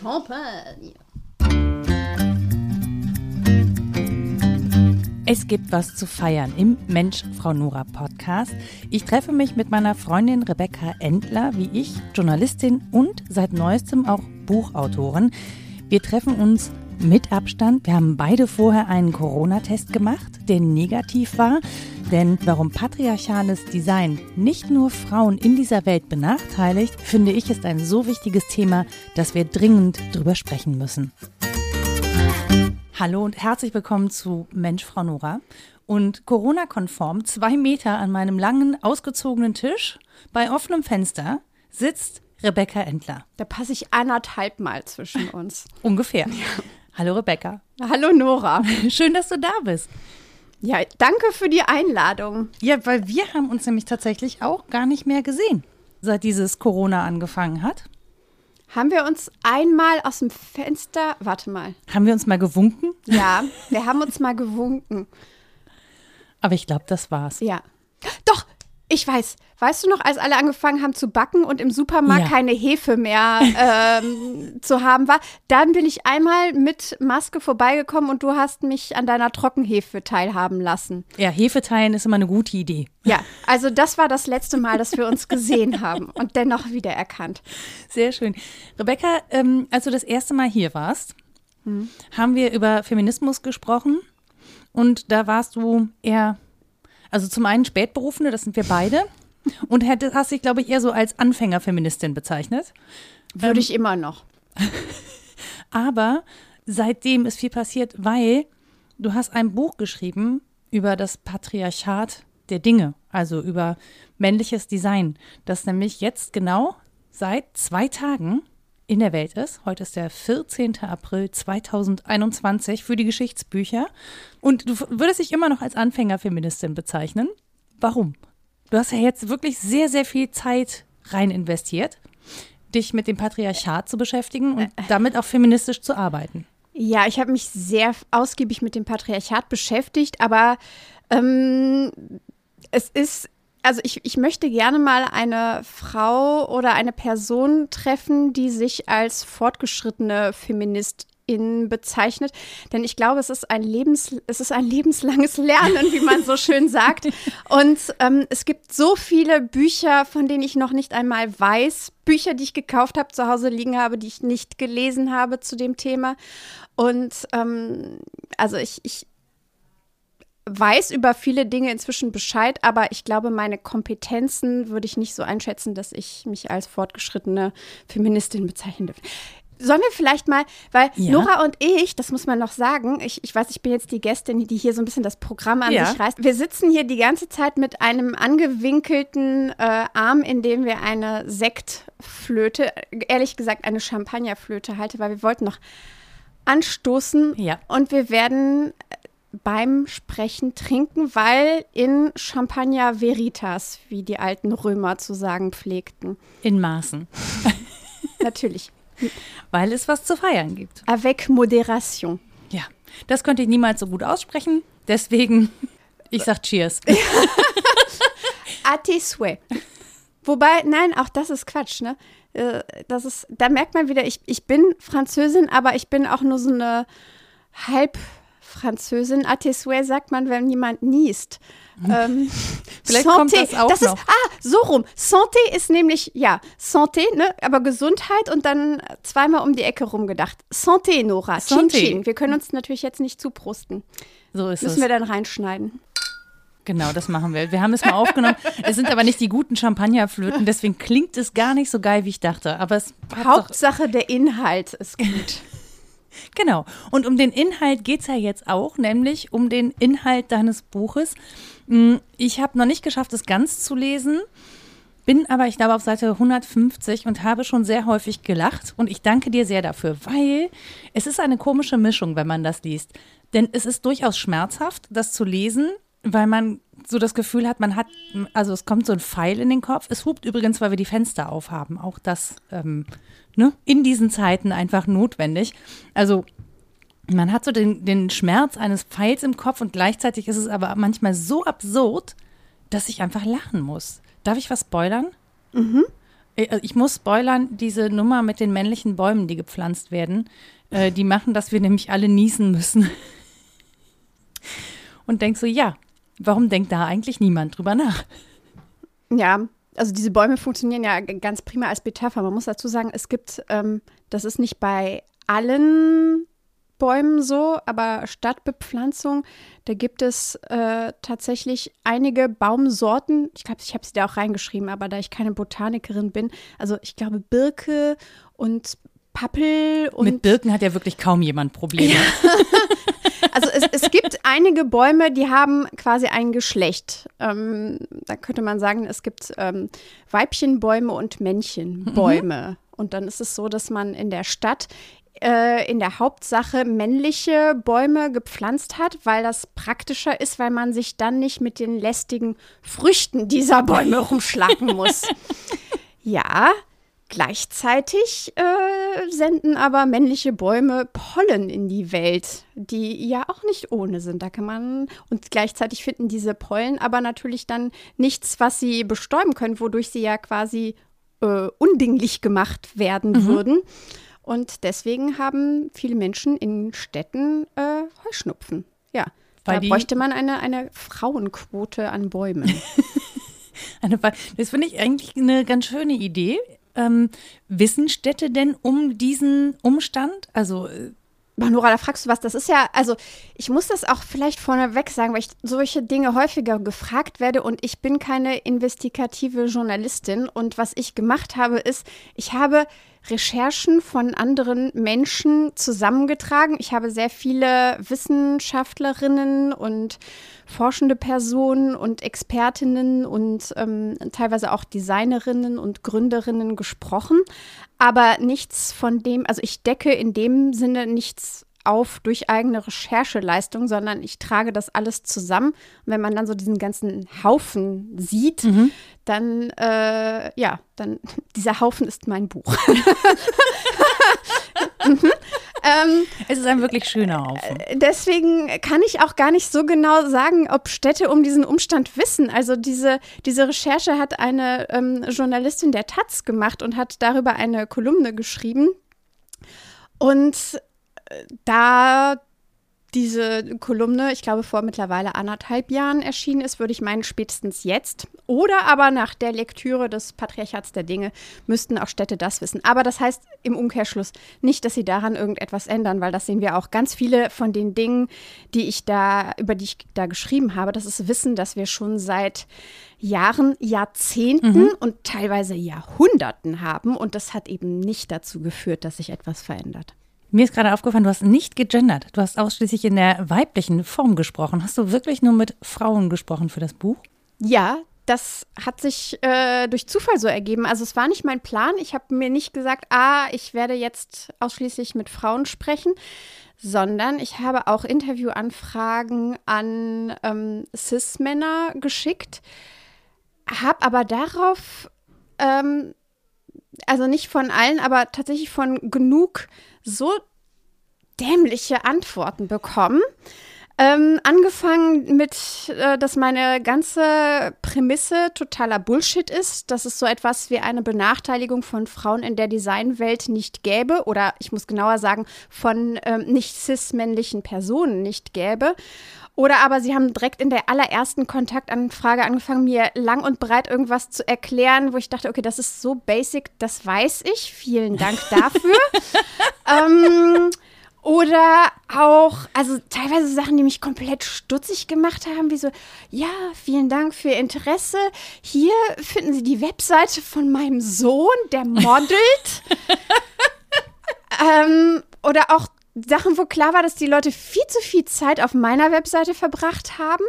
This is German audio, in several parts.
Champagne. Es gibt was zu feiern im Mensch, Frau Nora Podcast. Ich treffe mich mit meiner Freundin Rebecca Endler, wie ich, Journalistin und seit neuestem auch Buchautorin. Wir treffen uns mit Abstand. Wir haben beide vorher einen Corona-Test gemacht, der negativ war. Denn warum patriarchales Design nicht nur Frauen in dieser Welt benachteiligt, finde ich, ist ein so wichtiges Thema, dass wir dringend drüber sprechen müssen. Hallo und herzlich willkommen zu Mensch, Frau Nora. Und Corona-konform, zwei Meter an meinem langen, ausgezogenen Tisch, bei offenem Fenster, sitzt Rebecca Endler. Da passe ich anderthalb Mal zwischen uns. Ungefähr. Ja. Hallo Rebecca. Hallo Nora. Schön, dass du da bist. Ja, danke für die Einladung. Ja, weil wir haben uns nämlich tatsächlich auch gar nicht mehr gesehen, seit dieses Corona angefangen hat. Haben wir uns einmal aus dem Fenster, warte mal. Haben wir uns mal gewunken? Ja, wir haben uns mal gewunken. Aber ich glaube, das war's. Ja. Doch, ich weiß. Weißt du noch, als alle angefangen haben zu backen und im Supermarkt ja. keine Hefe mehr ähm, zu haben war, dann bin ich einmal mit Maske vorbeigekommen und du hast mich an deiner Trockenhefe teilhaben lassen. Ja, Hefe teilen ist immer eine gute Idee. Ja, also das war das letzte Mal, dass wir uns gesehen haben und dennoch wiedererkannt. Sehr schön. Rebecca, ähm, als du das erste Mal hier warst, hm. haben wir über Feminismus gesprochen und da warst du eher also zum einen Spätberufene, das sind wir beide. Und hätte, hast dich, glaube ich, eher so als Anfängerfeministin bezeichnet. Würde ähm, ich immer noch. Aber seitdem ist viel passiert, weil du hast ein Buch geschrieben über das Patriarchat der Dinge, also über männliches Design, das nämlich jetzt genau seit zwei Tagen in der Welt ist. Heute ist der 14. April 2021 für die Geschichtsbücher. Und du würdest dich immer noch als Anfängerfeministin bezeichnen. Warum? Du hast ja jetzt wirklich sehr, sehr viel Zeit rein investiert, dich mit dem Patriarchat zu beschäftigen und damit auch feministisch zu arbeiten. Ja, ich habe mich sehr ausgiebig mit dem Patriarchat beschäftigt, aber ähm, es ist also ich, ich möchte gerne mal eine Frau oder eine Person treffen, die sich als fortgeschrittene Feministin bezeichnet. Denn ich glaube, es ist ein, Lebens, es ist ein lebenslanges Lernen, wie man so schön sagt. Und ähm, es gibt so viele Bücher, von denen ich noch nicht einmal weiß. Bücher, die ich gekauft habe, zu Hause liegen habe, die ich nicht gelesen habe zu dem Thema. Und ähm, also ich, ich weiß über viele Dinge inzwischen Bescheid, aber ich glaube, meine Kompetenzen würde ich nicht so einschätzen, dass ich mich als fortgeschrittene Feministin bezeichnen dürfte. Sollen wir vielleicht mal, weil ja. Nora und ich, das muss man noch sagen, ich, ich weiß, ich bin jetzt die Gästin, die hier so ein bisschen das Programm an ja. sich reißt. Wir sitzen hier die ganze Zeit mit einem angewinkelten äh, Arm, in dem wir eine Sektflöte, ehrlich gesagt eine Champagnerflöte halte, weil wir wollten noch anstoßen. Ja. Und wir werden beim Sprechen trinken, weil in Champagner Veritas, wie die alten Römer zu sagen pflegten. In Maßen. Natürlich. Weil es was zu feiern gibt. Avec Moderation. Ja, das könnte ich niemals so gut aussprechen. Deswegen, ich sag Cheers. A tes souhaits. Wobei, nein, auch das ist Quatsch, ne? Äh, das ist, da merkt man wieder, ich, ich bin Französin, aber ich bin auch nur so eine halb Französin. Atesouet sagt man, wenn jemand niest. Ähm, Vielleicht Santé, kommt das auch das noch. Ist, ah, so rum. Santé ist nämlich, ja, Santé, ne, aber Gesundheit und dann zweimal um die Ecke rumgedacht. Santé, Nora. Santé. Chin, chin. Wir können uns natürlich jetzt nicht zuprusten. So ist Müssen es. Müssen wir dann reinschneiden. Genau, das machen wir. Wir haben es mal aufgenommen. es sind aber nicht die guten Champagnerflöten, deswegen klingt es gar nicht so geil, wie ich dachte. Aber es Hauptsache der Inhalt ist gut. Genau. Und um den Inhalt geht es ja jetzt auch, nämlich um den Inhalt deines Buches. Mm, ich habe noch nicht geschafft, es ganz zu lesen, bin aber, ich glaube, auf Seite 150 und habe schon sehr häufig gelacht. Und ich danke dir sehr dafür, weil es ist eine komische Mischung, wenn man das liest. Denn es ist durchaus schmerzhaft, das zu lesen, weil man so das Gefühl hat, man hat, also es kommt so ein Pfeil in den Kopf. Es hupt übrigens, weil wir die Fenster aufhaben. Auch das ähm, ne, in diesen Zeiten einfach notwendig. Also man hat so den, den Schmerz eines Pfeils im Kopf und gleichzeitig ist es aber manchmal so absurd, dass ich einfach lachen muss. Darf ich was spoilern? Mhm. Äh, ich muss spoilern, diese Nummer mit den männlichen Bäumen, die gepflanzt werden, äh, die machen, dass wir nämlich alle niesen müssen. Und denkst so, ja, warum denkt da eigentlich niemand drüber nach? Ja, also diese Bäume funktionieren ja ganz prima als Metapher. Man muss dazu sagen, es gibt, ähm, das ist nicht bei allen Bäumen so, aber Stadtbepflanzung, da gibt es äh, tatsächlich einige Baumsorten. Ich glaube, ich habe sie da auch reingeschrieben, aber da ich keine Botanikerin bin, also ich glaube Birke und Pappel und. Mit Birken hat ja wirklich kaum jemand Probleme. Ja. Also es, es, gibt einige Bäume, die haben quasi ein Geschlecht. Ähm, da könnte man sagen, es gibt ähm, Weibchenbäume und Männchenbäume. Mhm. Und dann ist es so, dass man in der Stadt äh, in der Hauptsache männliche Bäume gepflanzt hat, weil das praktischer ist, weil man sich dann nicht mit den lästigen Früchten dieser Bäume rumschlagen muss. ja, Gleichzeitig äh, senden aber männliche Bäume Pollen in die Welt, die ja auch nicht ohne sind. Da kann man und gleichzeitig finden diese Pollen aber natürlich dann nichts, was sie bestäuben können, wodurch sie ja quasi äh, undinglich gemacht werden mhm. würden. Und deswegen haben viele Menschen in Städten äh, Heuschnupfen. Ja, Weil da bräuchte man eine, eine Frauenquote an Bäumen. das finde ich eigentlich eine ganz schöne Idee. Ähm, wissen Städte denn um diesen Umstand? Also äh, Manora, da fragst du was. Das ist ja, also ich muss das auch vielleicht vorneweg sagen, weil ich solche Dinge häufiger gefragt werde und ich bin keine investigative Journalistin. Und was ich gemacht habe, ist, ich habe Recherchen von anderen Menschen zusammengetragen. Ich habe sehr viele Wissenschaftlerinnen und forschende Personen und Expertinnen und ähm, teilweise auch Designerinnen und Gründerinnen gesprochen, aber nichts von dem, also ich decke in dem Sinne nichts auf durch eigene Rechercheleistung, sondern ich trage das alles zusammen. Und wenn man dann so diesen ganzen Haufen sieht, mhm. dann, äh, ja, dann, dieser Haufen ist mein Buch. mhm. ähm, es ist ein wirklich schöner Haufen. Äh, deswegen kann ich auch gar nicht so genau sagen, ob Städte um diesen Umstand wissen. Also diese, diese Recherche hat eine ähm, Journalistin der Taz gemacht und hat darüber eine Kolumne geschrieben. Und da diese Kolumne, ich glaube, vor mittlerweile anderthalb Jahren erschienen ist, würde ich meinen, spätestens jetzt. Oder aber nach der Lektüre des Patriarchats der Dinge müssten auch Städte das wissen. Aber das heißt im Umkehrschluss nicht, dass sie daran irgendetwas ändern, weil das sehen wir auch. Ganz viele von den Dingen, die ich da, über die ich da geschrieben habe, das ist Wissen, das wir schon seit Jahren, Jahrzehnten mhm. und teilweise Jahrhunderten haben. Und das hat eben nicht dazu geführt, dass sich etwas verändert. Mir ist gerade aufgefallen, du hast nicht gegendert. Du hast ausschließlich in der weiblichen Form gesprochen. Hast du wirklich nur mit Frauen gesprochen für das Buch? Ja, das hat sich äh, durch Zufall so ergeben. Also es war nicht mein Plan. Ich habe mir nicht gesagt, ah, ich werde jetzt ausschließlich mit Frauen sprechen, sondern ich habe auch Interviewanfragen an ähm, CIS-Männer geschickt, habe aber darauf, ähm, also nicht von allen, aber tatsächlich von genug so dämliche Antworten bekommen. Ähm, angefangen mit, äh, dass meine ganze Prämisse totaler Bullshit ist, dass es so etwas wie eine Benachteiligung von Frauen in der Designwelt nicht gäbe oder ich muss genauer sagen, von ähm, nicht cis-männlichen Personen nicht gäbe. Oder aber sie haben direkt in der allerersten Kontaktanfrage angefangen, mir lang und breit irgendwas zu erklären, wo ich dachte, okay, das ist so basic, das weiß ich. Vielen Dank dafür. ähm, oder auch, also teilweise Sachen, die mich komplett stutzig gemacht haben, wie so, ja, vielen Dank für Ihr Interesse. Hier finden Sie die Webseite von meinem Sohn, der modelt. ähm, oder auch Sachen, wo klar war, dass die Leute viel zu viel Zeit auf meiner Webseite verbracht haben.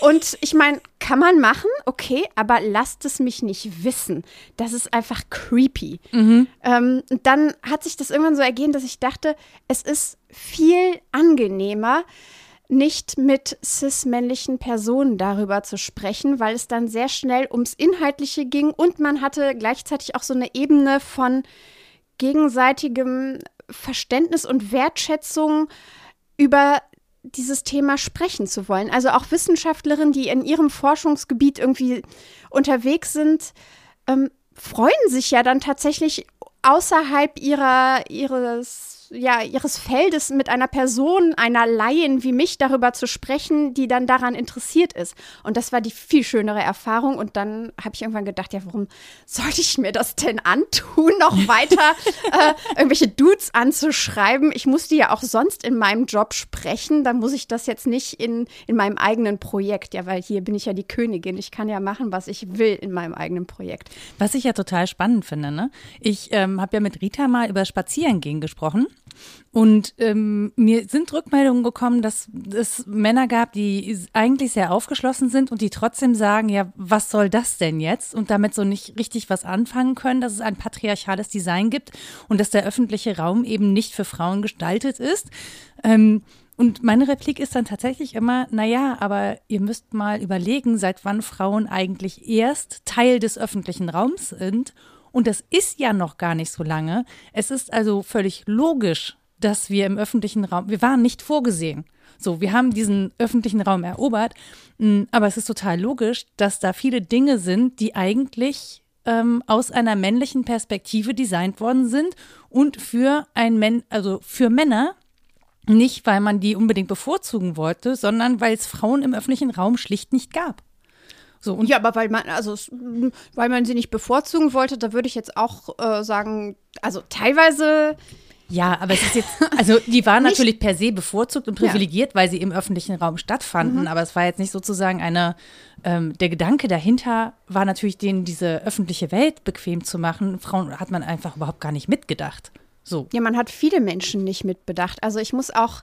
Und ich meine, kann man machen, okay, aber lasst es mich nicht wissen. Das ist einfach creepy. Mhm. Ähm, dann hat sich das irgendwann so ergeben, dass ich dachte, es ist viel angenehmer, nicht mit cis-männlichen Personen darüber zu sprechen, weil es dann sehr schnell ums Inhaltliche ging und man hatte gleichzeitig auch so eine Ebene von gegenseitigem Verständnis und Wertschätzung über dieses Thema sprechen zu wollen. Also auch Wissenschaftlerinnen, die in ihrem Forschungsgebiet irgendwie unterwegs sind, ähm, freuen sich ja dann tatsächlich außerhalb ihrer, ihres ja, ihres Feldes mit einer Person, einer Laien wie mich darüber zu sprechen, die dann daran interessiert ist. Und das war die viel schönere Erfahrung. Und dann habe ich irgendwann gedacht, ja, warum sollte ich mir das denn antun, noch weiter äh, irgendwelche Dudes anzuschreiben? Ich muss die ja auch sonst in meinem Job sprechen. Dann muss ich das jetzt nicht in, in meinem eigenen Projekt, ja, weil hier bin ich ja die Königin. Ich kann ja machen, was ich will in meinem eigenen Projekt. Was ich ja total spannend finde, ne? Ich ähm, habe ja mit Rita mal über Spazierengehen gesprochen. Und ähm, mir sind Rückmeldungen gekommen, dass es Männer gab, die eigentlich sehr aufgeschlossen sind und die trotzdem sagen, ja, was soll das denn jetzt? Und damit so nicht richtig was anfangen können, dass es ein patriarchales Design gibt und dass der öffentliche Raum eben nicht für Frauen gestaltet ist. Ähm, und meine Replik ist dann tatsächlich immer, naja, aber ihr müsst mal überlegen, seit wann Frauen eigentlich erst Teil des öffentlichen Raums sind und das ist ja noch gar nicht so lange. Es ist also völlig logisch, dass wir im öffentlichen Raum, wir waren nicht vorgesehen. So, wir haben diesen öffentlichen Raum erobert, mm, aber es ist total logisch, dass da viele Dinge sind, die eigentlich ähm, aus einer männlichen Perspektive designt worden sind und für ein Men also für Männer nicht, weil man die unbedingt bevorzugen wollte, sondern weil es Frauen im öffentlichen Raum schlicht nicht gab. So, ja, aber weil man, also weil man sie nicht bevorzugen wollte, da würde ich jetzt auch äh, sagen, also teilweise. Ja, aber es ist jetzt, also die waren natürlich per se bevorzugt und privilegiert, ja. weil sie im öffentlichen Raum stattfanden, mhm. aber es war jetzt nicht sozusagen eine, ähm, der Gedanke dahinter war natürlich, denen diese öffentliche Welt bequem zu machen. Frauen hat man einfach überhaupt gar nicht mitgedacht. So. Ja, man hat viele Menschen nicht mitbedacht. Also ich muss auch,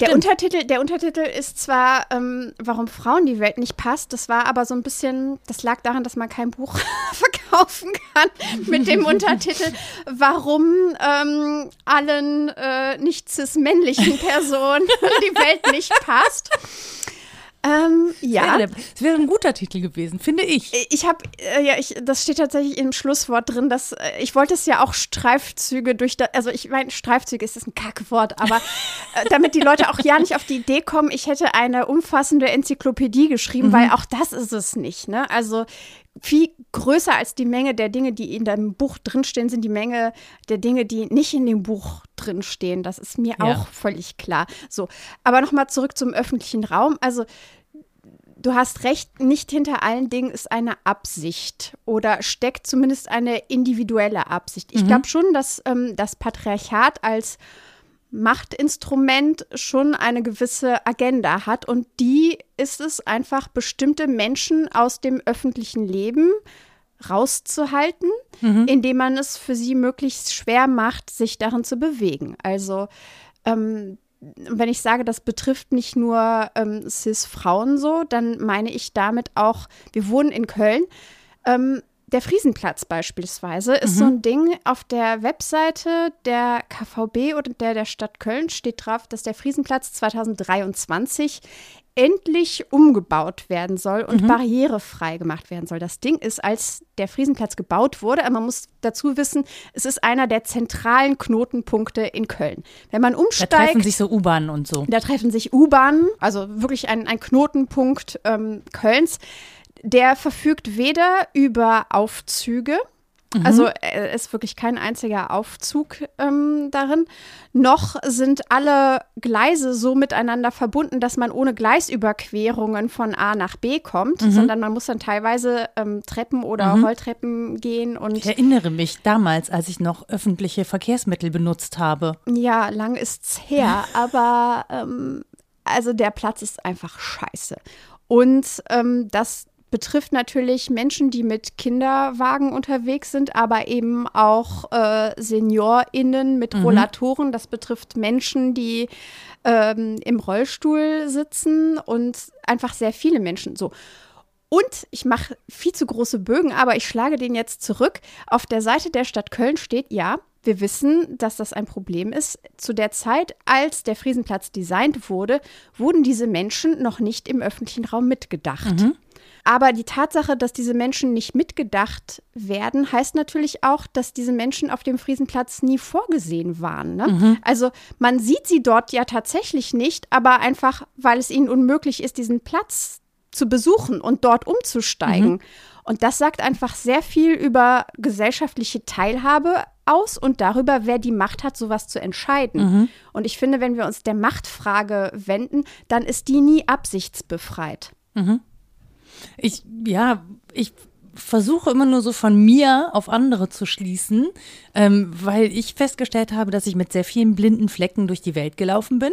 der Untertitel, der Untertitel ist zwar, ähm, warum Frauen die Welt nicht passt, das war aber so ein bisschen, das lag daran, dass man kein Buch verkaufen kann mit dem Untertitel, warum ähm, allen äh, nicht cis-männlichen Personen die Welt nicht passt. Ähm, ja. Das wäre, wäre, ein guter Titel gewesen, finde ich. Ich habe, äh, ja, ich, das steht tatsächlich im Schlusswort drin, dass äh, ich wollte es ja auch Streifzüge durch, da, also ich meine, Streifzüge ist das ein Kackwort, aber äh, damit die Leute auch ja nicht auf die Idee kommen, ich hätte eine umfassende Enzyklopädie geschrieben, mhm. weil auch das ist es nicht. Ne? Also viel größer als die Menge der Dinge, die in deinem Buch drinstehen, sind die Menge der Dinge, die nicht in dem Buch drinstehen. Das ist mir ja. auch völlig klar. So, aber nochmal zurück zum öffentlichen Raum. Also du hast recht, nicht hinter allen Dingen ist eine Absicht oder steckt zumindest eine individuelle Absicht. Ich mhm. glaube schon, dass ähm, das Patriarchat als Machtinstrument schon eine gewisse Agenda hat und die ist es einfach, bestimmte Menschen aus dem öffentlichen Leben rauszuhalten, mhm. indem man es für sie möglichst schwer macht, sich darin zu bewegen. Also ähm, wenn ich sage, das betrifft nicht nur ähm, cis-Frauen so, dann meine ich damit auch, wir wohnen in Köln. Ähm, der Friesenplatz beispielsweise ist mhm. so ein Ding auf der Webseite der KVB oder der der Stadt Köln steht drauf, dass der Friesenplatz 2023 endlich umgebaut werden soll und mhm. barrierefrei gemacht werden soll. Das Ding ist, als der Friesenplatz gebaut wurde, aber man muss dazu wissen, es ist einer der zentralen Knotenpunkte in Köln. Wenn man umsteigt. Da treffen sich so U-Bahnen und so. Da treffen sich U-Bahnen, also wirklich ein, ein Knotenpunkt ähm, Kölns der verfügt weder über Aufzüge, mhm. also äh, ist wirklich kein einziger Aufzug ähm, darin, noch sind alle Gleise so miteinander verbunden, dass man ohne Gleisüberquerungen von A nach B kommt, mhm. sondern man muss dann teilweise ähm, Treppen oder mhm. Rolltreppen gehen. Und ich erinnere mich damals, als ich noch öffentliche Verkehrsmittel benutzt habe. Ja, lang ist's her, aber ähm, also der Platz ist einfach scheiße. Und ähm, das betrifft natürlich Menschen, die mit Kinderwagen unterwegs sind, aber eben auch äh, SeniorInnen mit mhm. Rollatoren. Das betrifft Menschen, die ähm, im Rollstuhl sitzen und einfach sehr viele Menschen so. Und ich mache viel zu große Bögen, aber ich schlage den jetzt zurück. Auf der Seite der Stadt Köln steht, ja, wir wissen, dass das ein Problem ist. Zu der Zeit, als der Friesenplatz designt wurde, wurden diese Menschen noch nicht im öffentlichen Raum mitgedacht. Mhm. Aber die Tatsache, dass diese Menschen nicht mitgedacht werden, heißt natürlich auch, dass diese Menschen auf dem Friesenplatz nie vorgesehen waren. Ne? Mhm. Also man sieht sie dort ja tatsächlich nicht, aber einfach, weil es ihnen unmöglich ist, diesen Platz zu besuchen und dort umzusteigen. Mhm. Und das sagt einfach sehr viel über gesellschaftliche Teilhabe aus und darüber, wer die Macht hat, sowas zu entscheiden. Mhm. Und ich finde, wenn wir uns der Machtfrage wenden, dann ist die nie absichtsbefreit. Mhm. Ich, ja, ich versuche immer nur so von mir auf andere zu schließen, ähm, weil ich festgestellt habe, dass ich mit sehr vielen blinden Flecken durch die Welt gelaufen bin.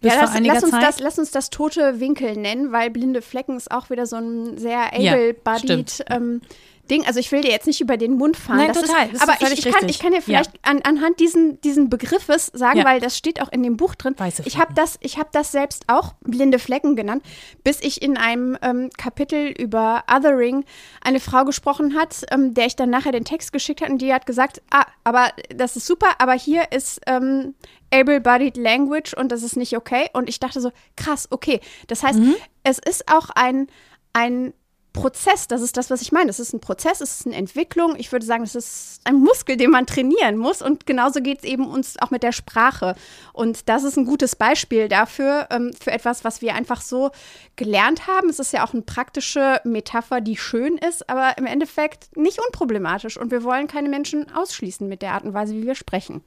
Ja, das, lass, uns. Das, lass uns das tote Winkel nennen, weil blinde Flecken ist auch wieder so ein sehr able-bodied ja, ähm, Ding. Also ich will dir jetzt nicht über den Mund fahren. Nein, das total. Ist, aber ich, ich, kann, ich kann dir vielleicht ja. an, anhand diesen, diesen Begriffes sagen, ja. weil das steht auch in dem Buch drin. Weiße ich habe das, hab das selbst auch blinde Flecken genannt, bis ich in einem ähm, Kapitel über Othering eine Frau gesprochen hat, ähm, der ich dann nachher den Text geschickt hat und die hat gesagt, ah, aber das ist super, aber hier ist ähm, able-bodied language und das ist nicht okay. Und ich dachte so, krass, okay. Das heißt, mhm. es ist auch ein, ein Prozess, das ist das, was ich meine. Es ist ein Prozess, es ist eine Entwicklung. Ich würde sagen, es ist ein Muskel, den man trainieren muss. Und genauso geht es eben uns auch mit der Sprache. Und das ist ein gutes Beispiel dafür, ähm, für etwas, was wir einfach so gelernt haben. Es ist ja auch eine praktische Metapher, die schön ist, aber im Endeffekt nicht unproblematisch. Und wir wollen keine Menschen ausschließen mit der Art und Weise, wie wir sprechen.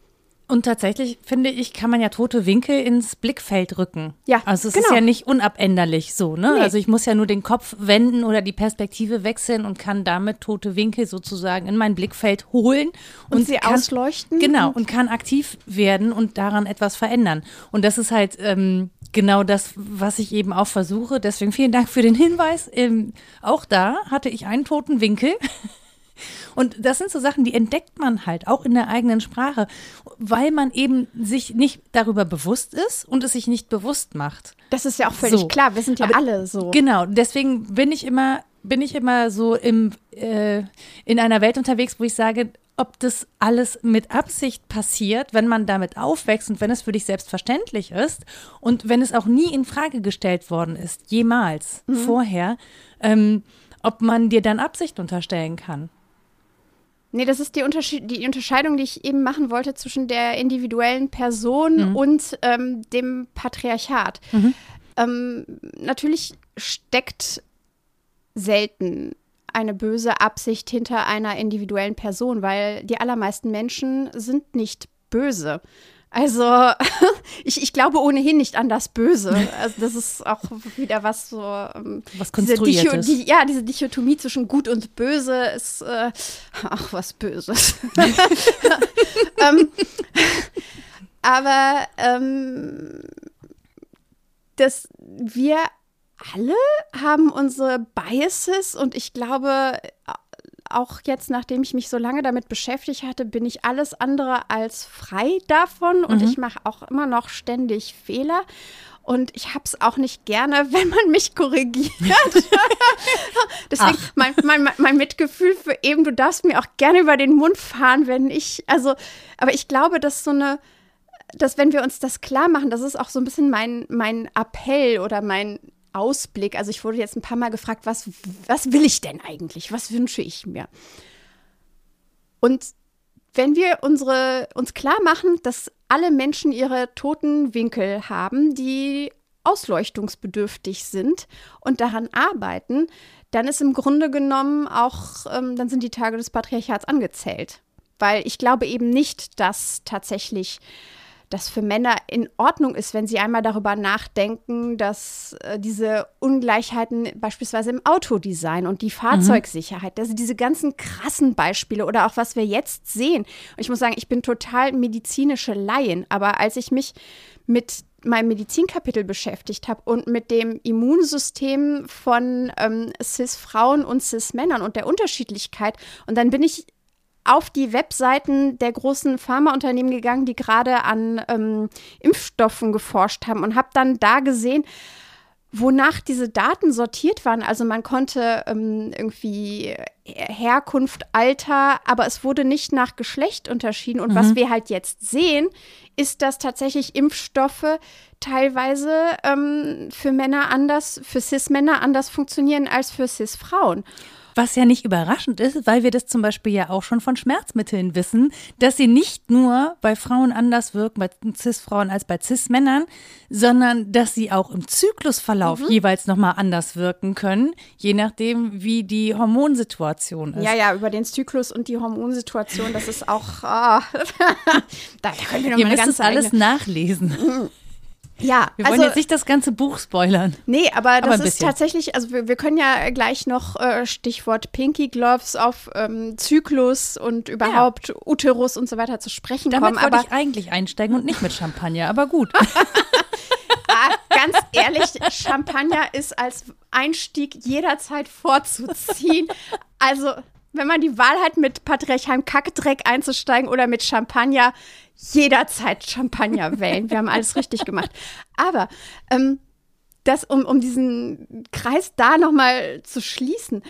Und tatsächlich, finde ich, kann man ja tote Winkel ins Blickfeld rücken. Ja, Also es genau. ist ja nicht unabänderlich so, ne? Nee. Also ich muss ja nur den Kopf wenden oder die Perspektive wechseln und kann damit tote Winkel sozusagen in mein Blickfeld holen. Und, und sie kann, ausleuchten. Genau, und kann aktiv werden und daran etwas verändern. Und das ist halt ähm, genau das, was ich eben auch versuche. Deswegen vielen Dank für den Hinweis. Ähm, auch da hatte ich einen toten Winkel. Und das sind so Sachen, die entdeckt man halt auch in der eigenen Sprache, weil man eben sich nicht darüber bewusst ist und es sich nicht bewusst macht. Das ist ja auch völlig so. klar. Wir sind ja Aber alle so. Genau. Deswegen bin ich immer, bin ich immer so im, äh, in einer Welt unterwegs, wo ich sage, ob das alles mit Absicht passiert, wenn man damit aufwächst und wenn es für dich selbstverständlich ist und wenn es auch nie in Frage gestellt worden ist, jemals mhm. vorher, ähm, ob man dir dann Absicht unterstellen kann. Nee, das ist die, Unterschied die Unterscheidung, die ich eben machen wollte zwischen der individuellen Person mhm. und ähm, dem Patriarchat. Mhm. Ähm, natürlich steckt selten eine böse Absicht hinter einer individuellen Person, weil die allermeisten Menschen sind nicht böse. Also, ich, ich glaube ohnehin nicht an das Böse. Also, das ist auch wieder was so. Ähm, was konstruiertes. Diese die, ja, diese Dichotomie zwischen Gut und Böse ist, äh, ach, was Böses. ähm, aber, ähm, dass wir alle haben unsere Biases und ich glaube, auch jetzt, nachdem ich mich so lange damit beschäftigt hatte, bin ich alles andere als frei davon und mhm. ich mache auch immer noch ständig Fehler. Und ich habe es auch nicht gerne, wenn man mich korrigiert. Deswegen mein, mein, mein Mitgefühl für eben, du darfst mir auch gerne über den Mund fahren, wenn ich, also, aber ich glaube, dass so eine, dass wenn wir uns das klar machen, das ist auch so ein bisschen mein, mein Appell oder mein Ausblick. Also ich wurde jetzt ein paar Mal gefragt, was, was will ich denn eigentlich? Was wünsche ich mir? Und wenn wir unsere, uns klar machen, dass alle Menschen ihre toten Winkel haben, die ausleuchtungsbedürftig sind und daran arbeiten, dann ist im Grunde genommen auch, ähm, dann sind die Tage des Patriarchats angezählt. Weil ich glaube eben nicht, dass tatsächlich das für Männer in Ordnung ist, wenn sie einmal darüber nachdenken, dass äh, diese Ungleichheiten beispielsweise im Autodesign und die Fahrzeugsicherheit, mhm. also diese ganzen krassen Beispiele oder auch was wir jetzt sehen. Und ich muss sagen, ich bin total medizinische Laien, aber als ich mich mit meinem Medizinkapitel beschäftigt habe und mit dem Immunsystem von ähm, CIS-Frauen und CIS-Männern und der Unterschiedlichkeit. Und dann bin ich auf die Webseiten der großen Pharmaunternehmen gegangen, die gerade an ähm, Impfstoffen geforscht haben und habe dann da gesehen, wonach diese Daten sortiert waren. Also man konnte ähm, irgendwie Herkunft, Alter, aber es wurde nicht nach Geschlecht unterschieden. Und mhm. was wir halt jetzt sehen, ist, dass tatsächlich Impfstoffe teilweise ähm, für Männer anders, für Cis-Männer anders funktionieren als für Cis-Frauen. Was ja nicht überraschend ist, weil wir das zum Beispiel ja auch schon von Schmerzmitteln wissen, dass sie nicht nur bei Frauen anders wirken, bei Cis-Frauen als bei Cis-Männern, sondern dass sie auch im Zyklusverlauf mhm. jeweils nochmal anders wirken können, je nachdem, wie die Hormonsituation ist. Ja, ja, über den Zyklus und die Hormonsituation, das ist auch, oh, da können wir noch Ihr müsst es alles nachlesen. Ja, wir wollen also, jetzt nicht das ganze Buch spoilern. Nee, aber das aber ist tatsächlich, also wir, wir, können ja gleich noch äh, Stichwort Pinky Gloves auf ähm, Zyklus und überhaupt ja. Uterus und so weiter zu sprechen Damit kommen. Damit wollte ich eigentlich einsteigen und nicht mit Champagner, aber gut. ah, ganz ehrlich, Champagner ist als Einstieg jederzeit vorzuziehen. Also wenn man die Wahl hat, mit Patriarchheim Kackdreck einzusteigen oder mit Champagner, jederzeit Champagner wählen. Wir haben alles richtig gemacht. Aber ähm, das, um, um diesen Kreis da nochmal zu schließen,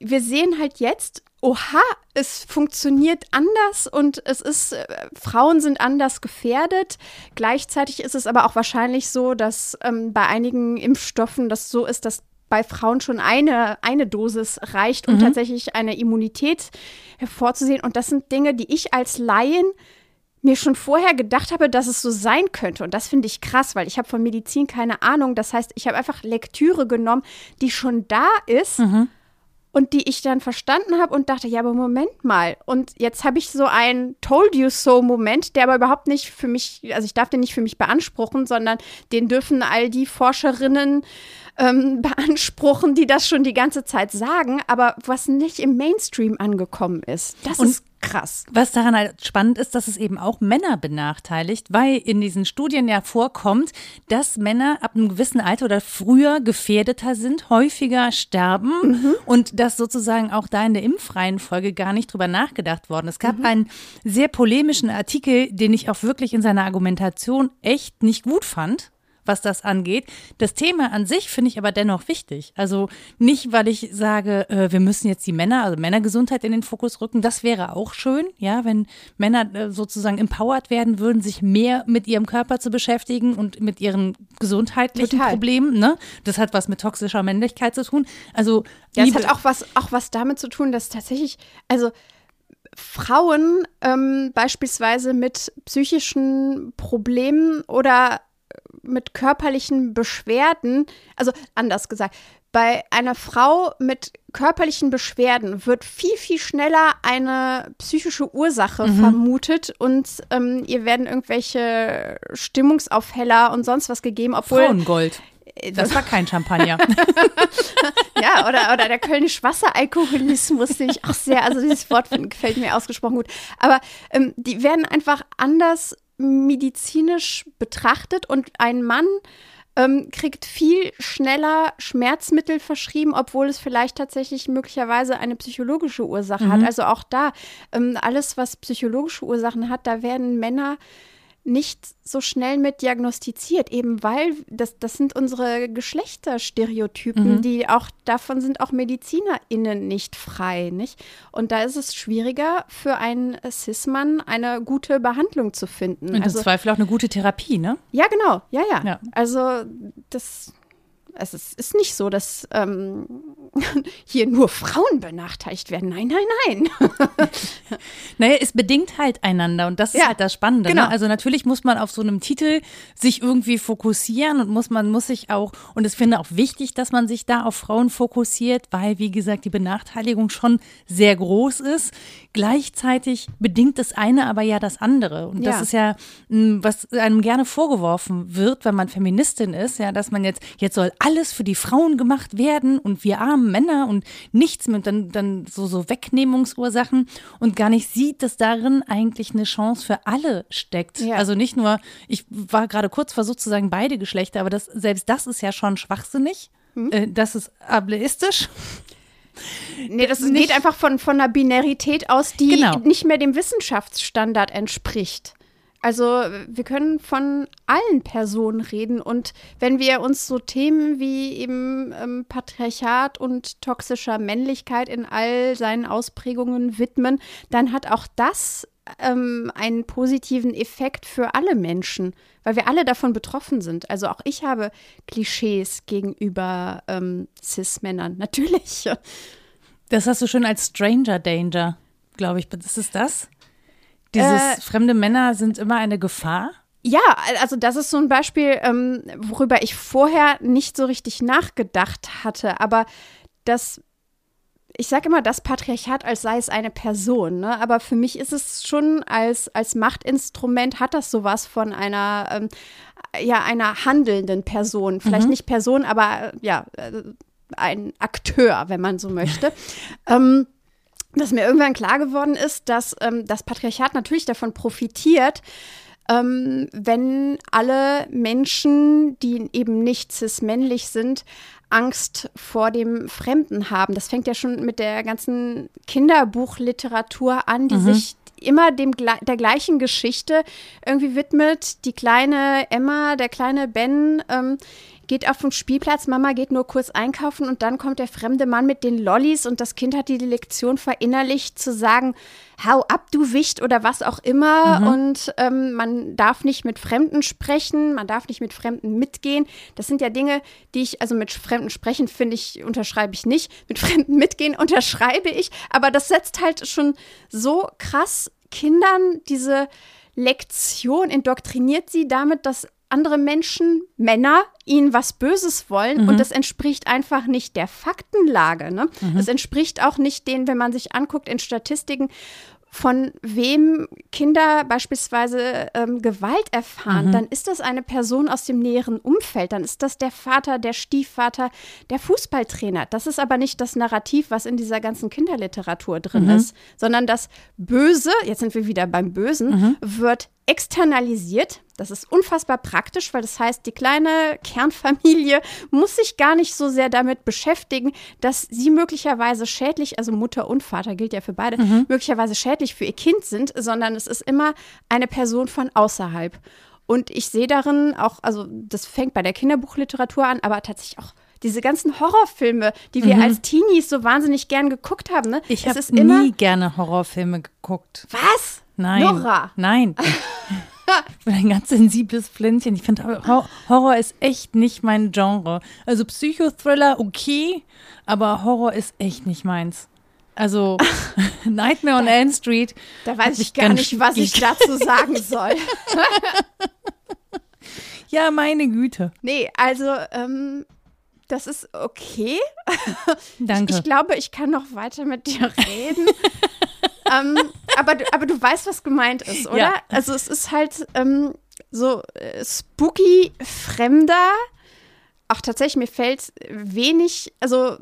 wir sehen halt jetzt, oha, es funktioniert anders und es ist, äh, Frauen sind anders gefährdet. Gleichzeitig ist es aber auch wahrscheinlich so, dass ähm, bei einigen Impfstoffen das so ist, dass bei Frauen schon eine, eine Dosis reicht, um mhm. tatsächlich eine Immunität hervorzusehen. Und das sind Dinge, die ich als Laien mir schon vorher gedacht habe, dass es so sein könnte. Und das finde ich krass, weil ich habe von Medizin keine Ahnung. Das heißt, ich habe einfach Lektüre genommen, die schon da ist. Mhm und die ich dann verstanden habe und dachte, ja, aber Moment mal. Und jetzt habe ich so einen Told you so Moment, der aber überhaupt nicht für mich, also ich darf den nicht für mich beanspruchen, sondern den dürfen all die Forscherinnen ähm, beanspruchen, die das schon die ganze Zeit sagen, aber was nicht im Mainstream angekommen ist. Das und ist krass. Was daran halt spannend ist, dass es eben auch Männer benachteiligt, weil in diesen Studien ja vorkommt, dass Männer ab einem gewissen Alter oder früher gefährdeter sind, häufiger sterben mhm. und dass sozusagen auch da in der Impfreihenfolge gar nicht drüber nachgedacht worden. Es gab mhm. einen sehr polemischen Artikel, den ich auch wirklich in seiner Argumentation echt nicht gut fand was das angeht. Das Thema an sich finde ich aber dennoch wichtig. Also nicht, weil ich sage, äh, wir müssen jetzt die Männer, also Männergesundheit in den Fokus rücken. Das wäre auch schön, ja, wenn Männer äh, sozusagen empowered werden würden, sich mehr mit ihrem Körper zu beschäftigen und mit ihren gesundheitlichen Total. Problemen. Ne? Das hat was mit toxischer Männlichkeit zu tun. Also ja, es hat auch was, auch was damit zu tun, dass tatsächlich, also Frauen ähm, beispielsweise mit psychischen Problemen oder mit körperlichen Beschwerden, also anders gesagt, bei einer Frau mit körperlichen Beschwerden wird viel, viel schneller eine psychische Ursache mhm. vermutet und ähm, ihr werden irgendwelche Stimmungsaufheller und sonst was gegeben, obwohl. Frauengold. Äh, das war kein Champagner. ja, oder, oder der kölnische Wasseralkoholismus, den ich auch sehr, also dieses Wort gefällt mir ausgesprochen gut. Aber ähm, die werden einfach anders medizinisch betrachtet und ein Mann ähm, kriegt viel schneller Schmerzmittel verschrieben, obwohl es vielleicht tatsächlich möglicherweise eine psychologische Ursache mhm. hat. Also auch da, ähm, alles, was psychologische Ursachen hat, da werden Männer nicht so schnell mit diagnostiziert, eben weil das, das sind unsere Geschlechterstereotypen, mhm. die auch, davon sind auch MedizinerInnen nicht frei, nicht? Und da ist es schwieriger für einen Cis-Mann eine gute Behandlung zu finden. Und also, im Zweifel auch eine gute Therapie, ne? Ja, genau, ja, ja. ja. Also das es ist nicht so, dass ähm, hier nur Frauen benachteiligt werden. Nein, nein, nein. naja, es bedingt halt einander und das ist ja, halt das Spannende. Ne? Genau. Ne? Also natürlich muss man auf so einem Titel sich irgendwie fokussieren und muss man muss sich auch, und ich finde auch wichtig, dass man sich da auf Frauen fokussiert, weil, wie gesagt, die Benachteiligung schon sehr groß ist. Gleichzeitig bedingt das eine aber ja das andere. Und das ja. ist ja, hm, was einem gerne vorgeworfen wird, wenn man Feministin ist, ja, dass man jetzt, jetzt soll alles für die Frauen gemacht werden und wir armen Männer und nichts mit dann, dann so, so Wegnehmungsursachen und gar nicht sieht, dass darin eigentlich eine Chance für alle steckt. Ja. Also nicht nur, ich war gerade kurz versucht zu sagen, beide Geschlechter, aber das, selbst das ist ja schon schwachsinnig. Hm? Äh, das ist ableistisch. Nee, das nicht, geht einfach von, von einer Binarität aus, die genau. nicht mehr dem Wissenschaftsstandard entspricht. Also wir können von allen Personen reden und wenn wir uns so Themen wie eben ähm, Patriarchat und toxischer Männlichkeit in all seinen Ausprägungen widmen, dann hat auch das ähm, einen positiven Effekt für alle Menschen, weil wir alle davon betroffen sind. Also auch ich habe Klischees gegenüber ähm, Cis-Männern, natürlich. Das hast du schon als Stranger Danger, glaube ich. Ist es das? Dieses äh, fremde Männer sind immer eine Gefahr? Ja, also das ist so ein Beispiel, ähm, worüber ich vorher nicht so richtig nachgedacht hatte. Aber das, ich sage immer das Patriarchat, als sei es eine Person. Ne? Aber für mich ist es schon als, als Machtinstrument, hat das sowas von einer, ähm, ja, einer handelnden Person. Vielleicht mhm. nicht Person, aber ja, äh, ein Akteur, wenn man so möchte. ähm, dass mir irgendwann klar geworden ist, dass ähm, das Patriarchat natürlich davon profitiert, ähm, wenn alle Menschen, die eben nicht cis-männlich sind, Angst vor dem Fremden haben. Das fängt ja schon mit der ganzen Kinderbuchliteratur an, die mhm. sich immer dem, der gleichen Geschichte irgendwie widmet. Die kleine Emma, der kleine Ben ähm, geht auf den Spielplatz, Mama geht nur kurz einkaufen und dann kommt der fremde Mann mit den Lollis und das Kind hat die Lektion verinnerlicht zu sagen, hau ab, du Wicht oder was auch immer. Mhm. Und ähm, man darf nicht mit Fremden sprechen, man darf nicht mit Fremden mitgehen. Das sind ja Dinge, die ich, also mit Fremden sprechen, finde ich, unterschreibe ich nicht. Mit Fremden mitgehen unterschreibe ich. Aber das setzt halt schon so krass Kindern diese Lektion, indoktriniert sie damit, dass andere Menschen, Männer, ihnen was Böses wollen mhm. und das entspricht einfach nicht der Faktenlage. Ne? Mhm. Es entspricht auch nicht den, wenn man sich anguckt in Statistiken, von wem Kinder beispielsweise ähm, Gewalt erfahren, mhm. dann ist das eine Person aus dem näheren Umfeld. Dann ist das der Vater, der Stiefvater, der Fußballtrainer. Das ist aber nicht das Narrativ, was in dieser ganzen Kinderliteratur drin mhm. ist, sondern das Böse, jetzt sind wir wieder beim Bösen, mhm. wird externalisiert. Das ist unfassbar praktisch, weil das heißt, die kleine Kernfamilie muss sich gar nicht so sehr damit beschäftigen, dass sie möglicherweise schädlich, also Mutter und Vater gilt ja für beide, mhm. möglicherweise schädlich für ihr Kind sind, sondern es ist immer eine Person von außerhalb. Und ich sehe darin auch, also das fängt bei der Kinderbuchliteratur an, aber tatsächlich auch diese ganzen Horrorfilme, die wir mhm. als Teenies so wahnsinnig gern geguckt haben. Ne? Ich habe nie gerne Horrorfilme geguckt. Was? Nein. Nora. Nein. ich bin ein ganz sensibles Pflänzchen. Ich finde, Horror ist echt nicht mein Genre. Also Psychothriller okay, aber Horror ist echt nicht meins. Also Nightmare on Elm Street. Da weiß ich gar nicht, was ich dazu sagen soll. ja, meine Güte. Nee, also ähm, das ist okay. Danke. Ich, ich, glaube, ich kann noch weiter mit dir reden ähm, aber, aber du weißt, was gemeint ist, oder? Ja. Also es ist halt ähm, so äh, spooky, fremder. Auch tatsächlich, mir fällt wenig, also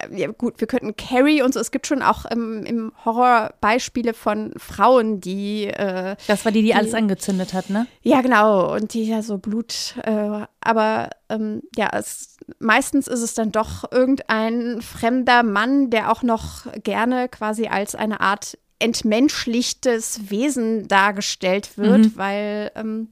äh, ja, gut, wir könnten Carrie und so, es gibt schon auch im, im Horror Beispiele von Frauen, die äh, Das war die, die, die, alles angezündet hat, ne? Ja, genau, und die ja so Blut, äh, aber ähm, ja, es, meistens ist es dann doch irgendein fremder Mann, der auch noch gerne quasi als eine Art entmenschlichtes Wesen dargestellt wird, mhm. weil ähm,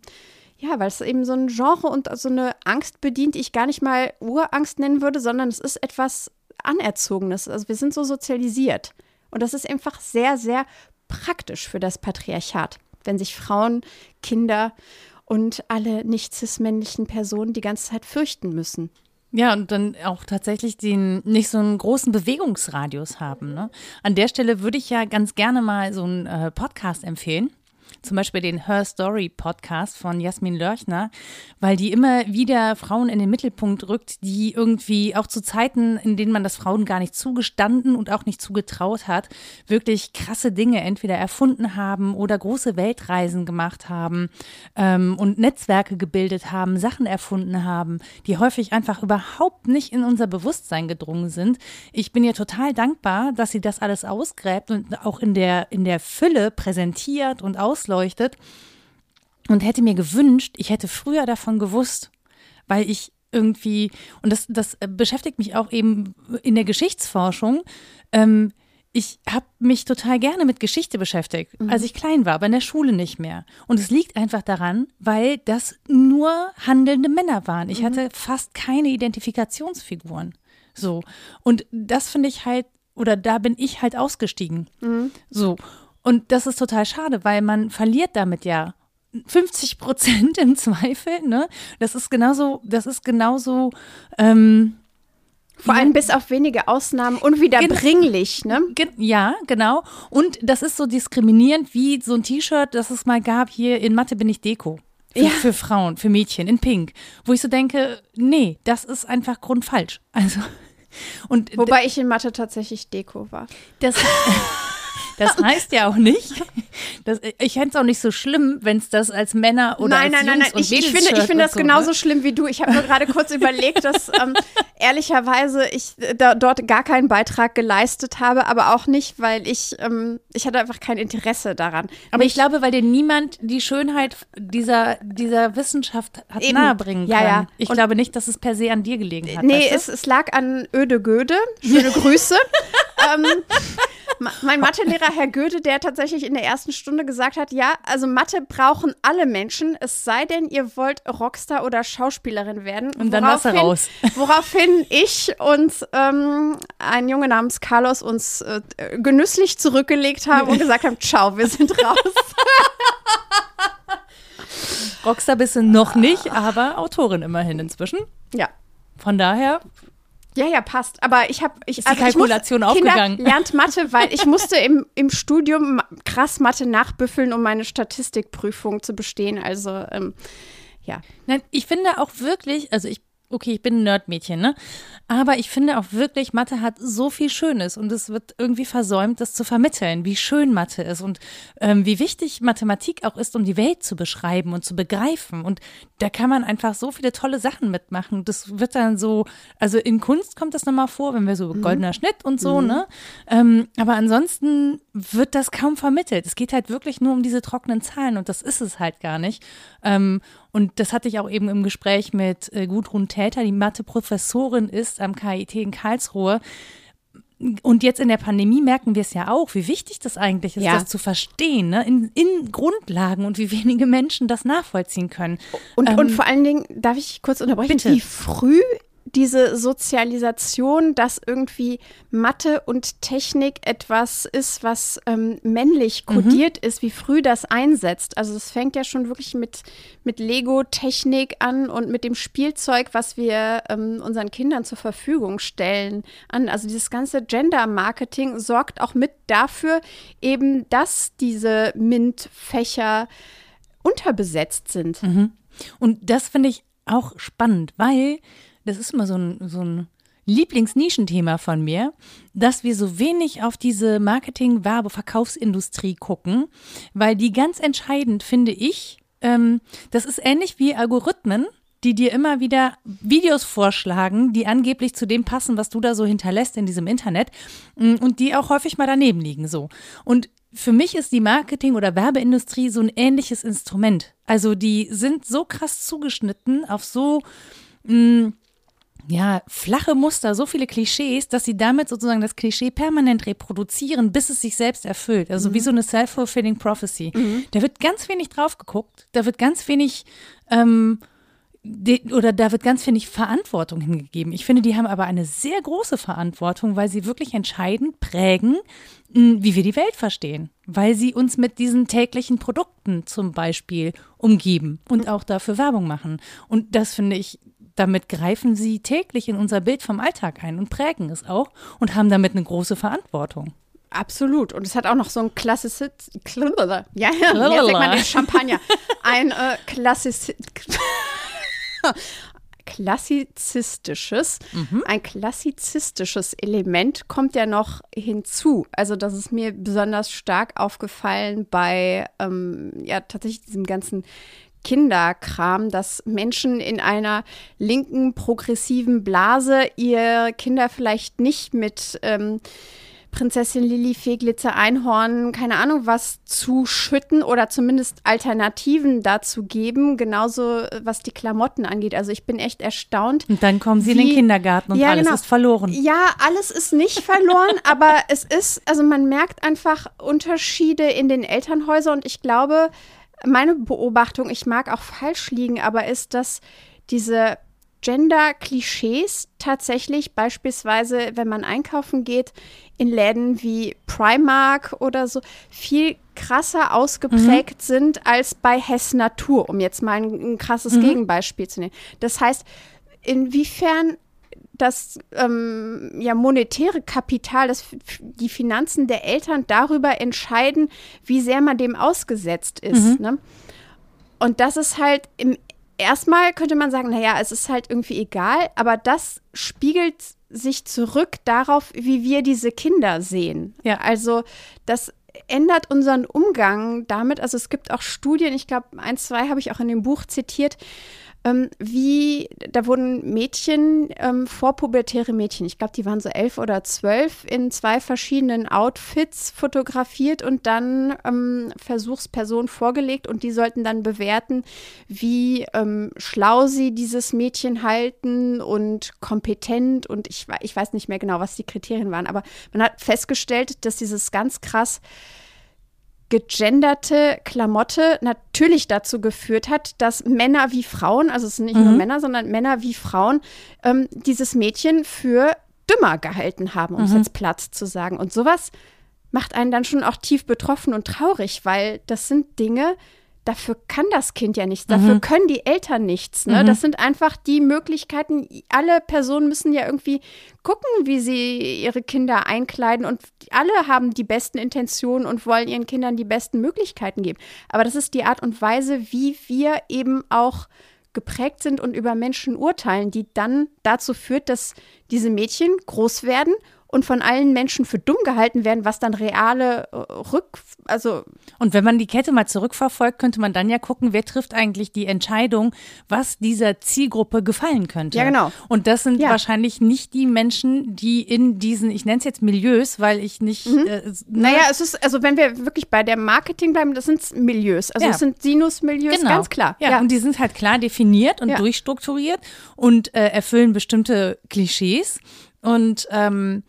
ja, weil es eben so ein Genre und so eine Angst bedient, die ich gar nicht mal Urangst nennen würde, sondern es ist etwas Anerzogenes. Also wir sind so sozialisiert. Und das ist einfach sehr, sehr praktisch für das Patriarchat, wenn sich Frauen, Kinder und alle nicht cis-männlichen Personen die ganze Zeit fürchten müssen. Ja, und dann auch tatsächlich den nicht so einen großen Bewegungsradius haben. Ne? An der Stelle würde ich ja ganz gerne mal so einen äh, Podcast empfehlen zum Beispiel den Her Story Podcast von Jasmin Lörchner, weil die immer wieder Frauen in den Mittelpunkt rückt, die irgendwie auch zu Zeiten, in denen man das Frauen gar nicht zugestanden und auch nicht zugetraut hat, wirklich krasse Dinge entweder erfunden haben oder große Weltreisen gemacht haben ähm, und Netzwerke gebildet haben, Sachen erfunden haben, die häufig einfach überhaupt nicht in unser Bewusstsein gedrungen sind. Ich bin ihr total dankbar, dass sie das alles ausgräbt und auch in der, in der Fülle präsentiert und aus ausleuchtet und hätte mir gewünscht, ich hätte früher davon gewusst, weil ich irgendwie, und das, das beschäftigt mich auch eben in der Geschichtsforschung, ähm, ich habe mich total gerne mit Geschichte beschäftigt, mhm. als ich klein war, aber in der Schule nicht mehr. Und es liegt einfach daran, weil das nur handelnde Männer waren. Ich mhm. hatte fast keine Identifikationsfiguren. So. Und das finde ich halt, oder da bin ich halt ausgestiegen. Mhm. So. Und das ist total schade, weil man verliert damit ja 50 Prozent im Zweifel. Ne? Das ist genauso, das ist genauso ähm, Vor allem bis auf wenige Ausnahmen unwiederbringlich, ne? Ja, genau. Und das ist so diskriminierend wie so ein T-Shirt, das es mal gab hier in Mathe bin ich Deko. Für, Ja. für Frauen, für Mädchen in Pink. Wo ich so denke, nee, das ist einfach grundfalsch. Also, und Wobei ich in Mathe tatsächlich Deko war. das, das heißt ja auch nicht, dass, ich fände es auch nicht so schlimm, wenn es das als Männer oder nein, als nein, nein, Jungs nein. und Ich, ich finde, ich finde das so, genauso ne? schlimm wie du. Ich habe mir gerade kurz überlegt, dass ähm, ehrlicherweise ich äh, da, dort gar keinen Beitrag geleistet habe, aber auch nicht, weil ich, ähm, ich hatte einfach kein Interesse daran. Aber ich glaube, weil dir niemand die Schönheit dieser, dieser Wissenschaft hat Eben. nahebringen Ja, kann. ja. Ich Und- glaube nicht, dass es per se an dir gelegen hat. Nee, weißt du? es, es lag an Öde Göde. Schöne Grüße. Ähm, mein Mathelehrer Herr Göde, der tatsächlich in der ersten Stunde gesagt hat, ja, also Mathe brauchen alle Menschen, es sei denn, ihr wollt Rockstar oder Schauspielerin werden. Und dann warst du raus. Woraufhin ich und ähm, ein Junge namens Carlos uns äh, genüsslich zurückgelegt haben und gesagt haben, ciao, wir sind raus. Rockstar bist du noch nicht, aber Autorin immerhin inzwischen. ja. Von daher, Ja, ja, passt. Aber ich habe ich Ist die also ich Kalkulation muss, aufgegangen? Kinder, lernt Mathe, weil ich musste im, im Studium krass Mathe nachbüffeln, um meine Statistikprüfung zu bestehen. Also ähm, ja. nein, ich finde auch wirklich, also ich, okay, ich bin ein Nerdmädchen, ne? Aber ich finde auch wirklich, Mathe hat so viel Schönes und es wird irgendwie versäumt, das zu vermitteln, wie schön Mathe ist und ähm, wie wichtig Mathematik auch ist, um die Welt zu beschreiben und zu begreifen. Und da kann man einfach so viele tolle Sachen mitmachen. Das wird dann so, also in Kunst kommt das nochmal vor, wenn wir so goldener Schnitt und so, ne? Ähm, aber ansonsten wird das kaum vermittelt. Es geht halt wirklich nur um diese trockenen Zahlen und das ist es halt gar nicht. Ähm, und das hatte ich auch eben im Gespräch mit äh, Gudrun Täter, die Mathe-Professorin ist am KIT in Karlsruhe. Und jetzt in der Pandemie merken wir es ja auch, wie wichtig das eigentlich ist, Ja. das zu verstehen, ne? in, in Grundlagen und wie wenige Menschen das nachvollziehen können. Und, Ähm, und vor allen Dingen, darf ich kurz unterbrechen, bitte. wie früh diese Sozialisation, dass irgendwie Mathe und Technik etwas ist, was ähm, männlich Mhm. kodiert ist, wie früh das einsetzt. Also es fängt ja schon wirklich mit, mit Lego-Technik an und mit dem Spielzeug, was wir ähm, unseren Kindern zur Verfügung stellen, an. Also dieses ganze Gender-Marketing sorgt auch mit dafür, eben, dass diese MINT-Fächer unterbesetzt sind. Und das finde ich auch spannend, weil das ist immer so ein, so ein Lieblingsnischenthema von mir, dass wir so wenig auf diese Marketing-, Werbe-, Verkaufsindustrie gucken, weil die ganz entscheidend, finde ich, ähm, das ist ähnlich wie Algorithmen, die dir immer wieder Videos vorschlagen, die angeblich zu dem passen, was du da so hinterlässt in diesem Internet mm, und die auch häufig mal daneben liegen so. Und für mich ist die Marketing- oder Werbeindustrie so ein ähnliches Instrument. Also die sind so krass zugeschnitten auf so mh, ja, flache Muster, so viele Klischees, dass sie damit sozusagen das Klischee permanent reproduzieren, bis es sich selbst erfüllt. Also wie so eine self-fulfilling prophecy. Da wird ganz wenig drauf geguckt, da wird ganz wenig ähm, de- oder da wird ganz wenig Verantwortung hingegeben. Ich finde, die haben aber eine sehr große Verantwortung, weil sie wirklich entscheidend prägen, mh, wie wir die Welt verstehen. Weil sie uns mit diesen täglichen Produkten zum Beispiel umgeben und auch dafür Werbung machen. Und das finde ich, damit greifen sie täglich in unser Bild vom Alltag ein und prägen es auch und haben damit eine große Verantwortung. Absolut. Und es hat auch noch so ein klassisches. Ja, ja, jetzt sagt man den Champagner. Ein äh, klassis klassizistisches, ein klassizistisches Element kommt ja noch hinzu. Also das ist mir besonders stark aufgefallen bei ähm, ja tatsächlich diesem ganzen Kinderkram, dass Menschen in einer linken progressiven Blase ihr Kinder vielleicht nicht mit ähm, Prinzessin Lilifee, Glitzer Einhorn, keine Ahnung was zuschütten oder zumindest Alternativen dazu geben, genauso äh, was die Klamotten angeht. Also ich bin echt erstaunt. Und dann kommen sie in den Wie- Kindergarten und Ja, alles genau. ist verloren. Ja, alles ist nicht verloren, aber es ist, also man merkt einfach Unterschiede in den Elternhäusern und ich glaube, meine Beobachtung, ich mag auch falsch liegen, aber ist, dass diese Gender-Klischees tatsächlich beispielsweise, wenn man einkaufen geht, in Läden wie Primark oder so, viel krasser ausgeprägt sind als bei Hess Natur, um jetzt mal ein, ein krasses Gegenbeispiel zu nehmen. Das heißt, inwiefern das ähm, ja, monetäre Kapital, das, die Finanzen der Eltern darüber entscheiden, wie sehr man dem ausgesetzt ist. Mhm. Ne? Und das ist halt im erstmal könnte man sagen, naja, es ist halt irgendwie egal, aber das spiegelt sich zurück darauf, wie wir diese Kinder sehen. Ja. Also das ändert unseren Umgang damit. Also es gibt auch Studien, ich glaube, ein, zwei habe ich auch in dem Buch zitiert, ähm, wie, da wurden Mädchen, ähm, vorpubertäre Mädchen, ich glaube, die waren so elf oder zwölf, in zwei verschiedenen Outfits fotografiert und dann ähm, Versuchspersonen vorgelegt und die sollten dann bewerten, wie ähm, schlau sie dieses Mädchen halten und kompetent und ich, ich weiß nicht mehr genau, was die Kriterien waren, aber man hat festgestellt, dass dieses ganz krass gegenderte Klamotte natürlich dazu geführt hat, dass Männer wie Frauen, also es sind nicht mhm. nur Männer, sondern Männer wie Frauen, ähm, dieses Mädchen für dümmer gehalten haben, um es mhm. jetzt Platz zu sagen. Und sowas macht einen dann schon auch tief betroffen und traurig, weil das sind Dinge, dafür kann das Kind ja nichts, dafür mhm. können die Eltern nichts. Ne? Mhm. Das sind einfach die Möglichkeiten. Alle Personen müssen ja irgendwie gucken, wie sie ihre Kinder einkleiden und alle haben die besten Intentionen und wollen ihren Kindern die besten Möglichkeiten geben. Aber das ist die Art und Weise, wie wir eben auch geprägt sind und über Menschen urteilen, die dann dazu führt, dass diese Mädchen groß werden und von allen Menschen für dumm gehalten werden, was dann reale äh, Rück, also. Und wenn man die Kette mal zurückverfolgt, könnte man dann ja gucken, wer trifft eigentlich die Entscheidung, was dieser Zielgruppe gefallen könnte. Ja, genau. Und das sind ja. wahrscheinlich nicht die Menschen, die in diesen, ich nenne es jetzt Milieus, weil ich nicht. Mhm. Äh, ne? Naja, es ist, also wenn wir wirklich bei der Marketing bleiben, das sind Milieus. Also ja. es sind Sinus-Milieus, genau. ganz klar. Ja. ja. und die sind halt klar definiert und durchstrukturiert und äh, erfüllen bestimmte Klischees. Und ähm,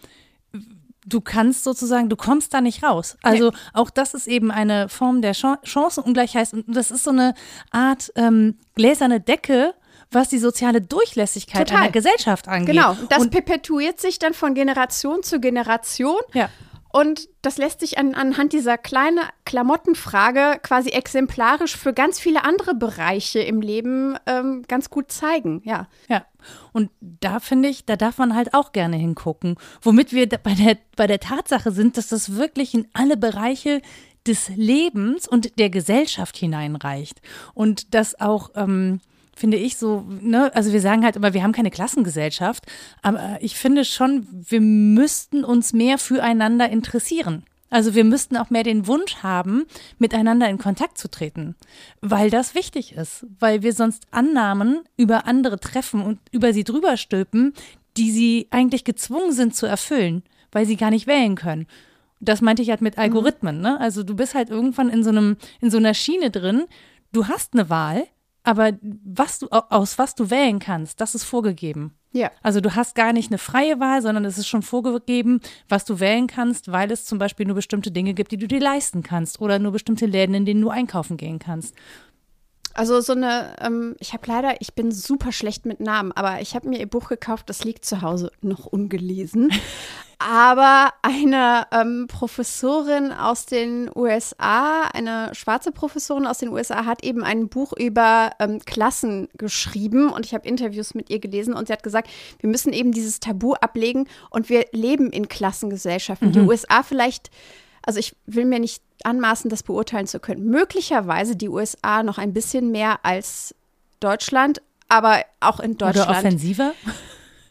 du kannst sozusagen, du kommst da nicht raus. Also nee. auch das ist eben eine Form der Ch Chancenungleichheit und das ist so eine Art ähm, gläserne Decke, was die soziale Durchlässigkeit Total. einer Gesellschaft angeht. Genau, das und perpetuiert sich dann von Generation zu Generation. Ja. Und das lässt sich an, anhand dieser kleinen Klamottenfrage quasi exemplarisch für ganz viele andere Bereiche im Leben ähm, ganz gut zeigen. Ja. Ja. Und da finde ich, da darf man halt auch gerne hingucken. Womit wir bei der, bei der Tatsache sind, dass das wirklich in alle Bereiche des Lebens und der Gesellschaft hineinreicht. Und dass auch. Ähm, finde ich so, ne, also wir sagen halt immer, wir haben keine Klassengesellschaft, aber ich finde schon, wir müssten uns mehr füreinander interessieren. Also wir müssten auch mehr den Wunsch haben, miteinander in Kontakt zu treten, weil das wichtig ist, weil wir sonst Annahmen über andere treffen und über sie drüber stülpen, die sie eigentlich gezwungen sind zu erfüllen, weil sie gar nicht wählen können. Das meinte ich halt mit mhm. Algorithmen, ne? Also du bist halt irgendwann in so einem in so einer Schiene drin, du hast eine Wahl, aber was du, aus was du wählen kannst, das ist vorgegeben. Ja. Also du hast gar nicht eine freie Wahl, sondern es ist schon vorgegeben, was du wählen kannst, weil es zum Beispiel nur bestimmte Dinge gibt, die du dir leisten kannst oder nur bestimmte Läden, in denen du einkaufen gehen kannst. Also so eine, ähm, ich habe leider, ich bin super schlecht mit Namen, aber ich habe mir ihr Buch gekauft, das liegt zu Hause noch ungelesen. aber eine ähm, Professorin aus den USA, eine schwarze Professorin aus den USA, hat eben ein Buch über ähm, Klassen geschrieben und ich habe Interviews mit ihr gelesen und sie hat gesagt, wir müssen eben dieses Tabu ablegen und wir leben in Klassengesellschaften. Mhm. Die USA vielleicht also ich will mir nicht anmaßen, das beurteilen zu können. Möglicherweise die USA noch ein bisschen mehr als Deutschland, aber auch in Deutschland. Oder offensiver?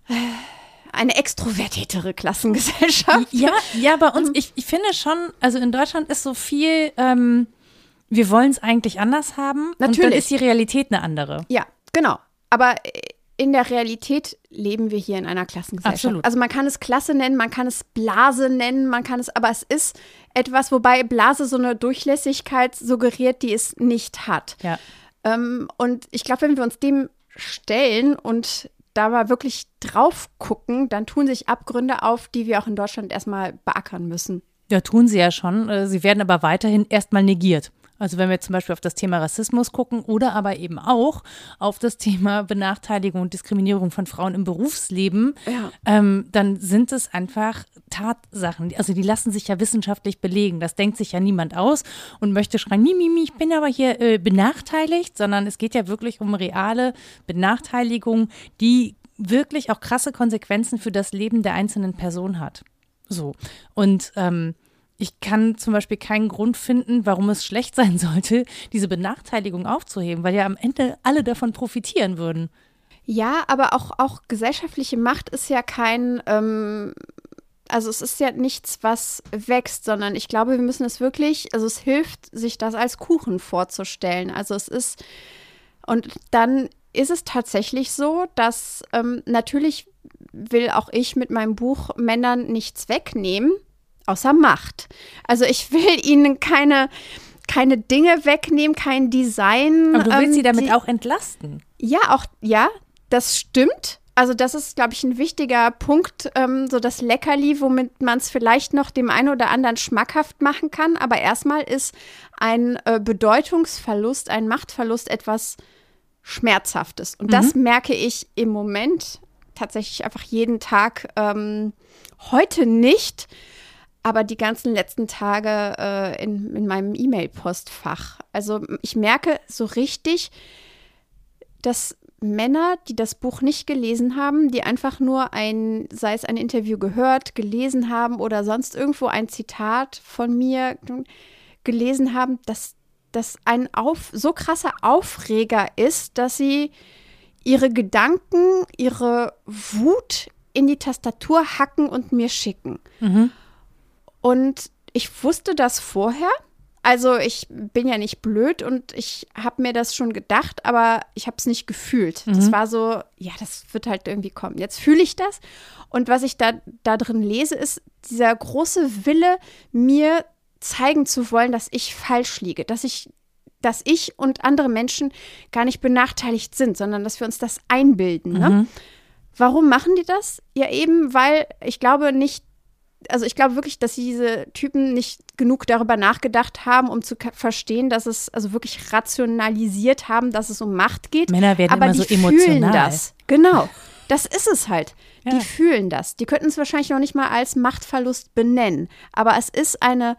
Eine extrovertiertere Klassengesellschaft. Ja, ja, bei uns, ich, ich finde schon, also in Deutschland ist so viel, ähm, wir wollen es eigentlich anders haben. Natürlich. Und dann ist die Realität eine andere. Ja, genau. Aber äh, in der Realität leben wir hier in einer Klassengesellschaft. Absolut. Also man kann es Klasse nennen, man kann es Blase nennen, man kann es, aber es ist etwas, wobei Blase so eine Durchlässigkeit suggeriert, die es nicht hat. Ja. Ähm, und ich glaube, wenn wir uns dem stellen und da mal wirklich drauf gucken, dann tun sich Abgründe auf, die wir auch in Deutschland erstmal beackern müssen. Ja, tun sie ja schon. Äh, sie werden aber weiterhin erstmal negiert. Also wenn wir zum Beispiel auf das Thema Rassismus gucken oder aber eben auch auf das Thema Benachteiligung und Diskriminierung von Frauen im Berufsleben, ja. ähm, dann sind es einfach Tatsachen. Also die lassen sich ja wissenschaftlich belegen. Das denkt sich ja niemand aus und möchte schreien, mi, mi, mi, ich bin aber hier äh, benachteiligt, sondern es geht ja wirklich um reale Benachteiligung, die wirklich auch krasse Konsequenzen für das Leben der einzelnen Person hat. So. Und ähm, ich kann zum Beispiel keinen Grund finden, warum es schlecht sein sollte, diese Benachteiligung aufzuheben, weil ja am Ende alle davon profitieren würden. Ja, aber auch, auch gesellschaftliche Macht ist ja kein, ähm, also es ist ja nichts, was wächst, sondern ich glaube, wir müssen es wirklich, also es hilft, sich das als Kuchen vorzustellen. Also es ist, und dann ist es tatsächlich so, dass ähm, natürlich will auch ich mit meinem Buch Männern nichts wegnehmen, außer Macht. Also ich will ihnen keine, keine Dinge wegnehmen, kein Design. Aber du willst ähm, sie damit die, auch entlasten. Ja, auch, ja, das stimmt. Also das ist, glaube ich, ein wichtiger Punkt, ähm, so das Leckerli, womit man es vielleicht noch dem einen oder anderen schmackhaft machen kann. Aber erstmal ist ein äh, Bedeutungsverlust, ein Machtverlust etwas Schmerzhaftes. Und mhm. das merke ich im Moment tatsächlich einfach jeden Tag. Ähm, heute nicht, aber die ganzen letzten Tage äh, in, in meinem E-Mail-Postfach. Also ich merke so richtig, dass Männer, die das Buch nicht gelesen haben, die einfach nur ein, sei es ein Interview gehört, gelesen haben oder sonst irgendwo ein Zitat von mir gelesen haben, dass das ein auf, so krasser Aufreger ist, dass sie ihre Gedanken, ihre Wut in die Tastatur hacken und mir schicken. Mhm. Und ich wusste das vorher. Also ich bin ja nicht blöd und ich habe mir das schon gedacht, aber ich habe es nicht gefühlt. Mhm. Das war so, ja, das wird halt irgendwie kommen. Jetzt fühle ich das. Und was ich da, da drin lese, ist dieser große Wille, mir zeigen zu wollen, dass ich falsch liege, dass ich dass ich und andere Menschen gar nicht benachteiligt sind, sondern dass wir uns das einbilden. Ne? Mhm. Warum machen die das? Ja, eben, weil ich glaube nicht, also ich glaube wirklich, dass diese Typen nicht genug darüber nachgedacht haben, um zu verstehen, dass es, also wirklich rationalisiert haben, dass es um Macht geht. Männer werden aber immer die so emotional. Fühlen das. Genau. Das ist es halt. Ja. Die fühlen das. Die könnten es wahrscheinlich noch nicht mal als Machtverlust benennen. Aber es ist eine,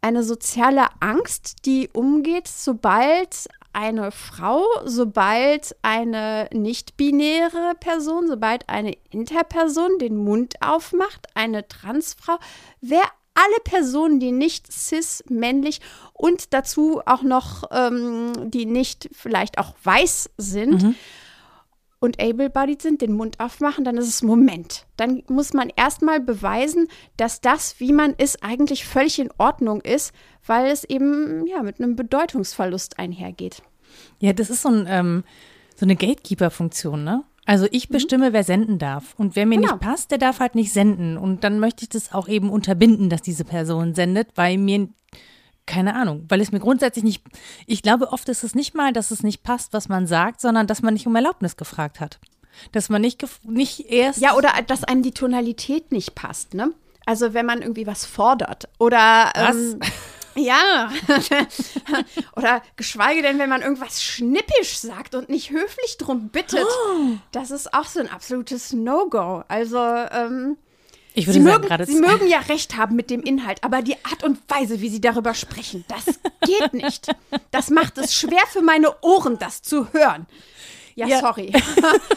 eine soziale Angst, die umgeht, sobald eine Frau, sobald eine nicht-binäre Person, sobald eine Interperson den Mund aufmacht, eine Transfrau, wer alle Personen, die nicht cis, männlich und dazu auch noch ähm, die nicht vielleicht auch weiß sind, mhm und able-bodied sind, den Mund aufmachen, dann ist es Moment. Dann muss man erstmal beweisen, dass das, wie man ist, eigentlich völlig in Ordnung ist, weil es eben ja mit einem Bedeutungsverlust einhergeht. Ja, das ist so, ein, ähm, so eine Gatekeeper-Funktion, ne? Also ich mhm. bestimme, mhm. wer senden darf. Und wer mir genau. nicht passt, der darf halt nicht senden. Und dann möchte ich das auch eben unterbinden, dass diese Person sendet, weil mir keine Ahnung, weil es mir grundsätzlich nicht, ich glaube, oft ist es nicht mal, dass es nicht passt, was man sagt, sondern dass man nicht um Erlaubnis gefragt hat. Dass man nicht, nicht erst. Ja, oder dass einem die Tonalität nicht passt, ne? Also wenn man irgendwie was fordert oder. Ähm, ja. oder geschweige denn, wenn man irgendwas schnippisch sagt und nicht höflich drum bittet. Oh. Das ist auch so ein absolutes No-Go. Also, ähm, ich würde Sie, sagen, mögen, Sie mögen ja recht haben mit dem Inhalt, aber die Art und Weise, wie Sie darüber sprechen, das geht nicht. Das macht es schwer für meine Ohren, das zu hören. Ja, ja. sorry.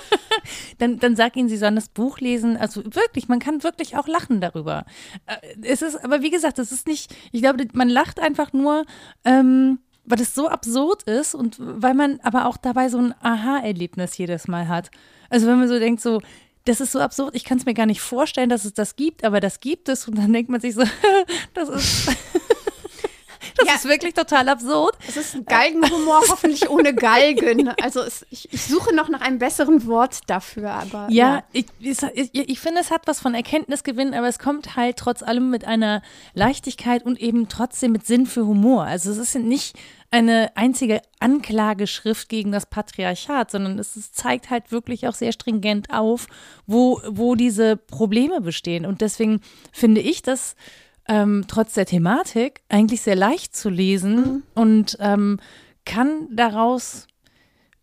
dann, dann sag ihnen, sie sollen das Buch lesen. Also wirklich, man kann wirklich auch lachen darüber. Äh, es ist, aber wie gesagt, es ist nicht, ich glaube, man lacht einfach nur, ähm, weil es so absurd ist und weil man aber auch dabei so ein Aha-Erlebnis jedes Mal hat. Also wenn man so denkt, so, das ist so absurd, ich kann es mir gar nicht vorstellen, dass es das gibt, aber das gibt es und dann denkt man sich so, das ist. Das ja, ist wirklich total absurd. Es ist ein Galgenhumor, hoffentlich ohne Galgen. Also es, ich, ich, suche noch nach einem besseren Wort dafür, aber. Ja, ja. Ich, ich, ich, finde, es hat was von Erkenntnisgewinn, aber es kommt halt trotz allem mit einer Leichtigkeit und eben trotzdem mit Sinn für Humor. Also es ist nicht eine einzige Anklageschrift gegen das Patriarchat, sondern es, es zeigt halt wirklich auch sehr stringent auf, wo, wo diese Probleme bestehen. Und deswegen finde ich das ähm, trotz der Thematik eigentlich sehr leicht zu lesen mhm. und ähm, kann daraus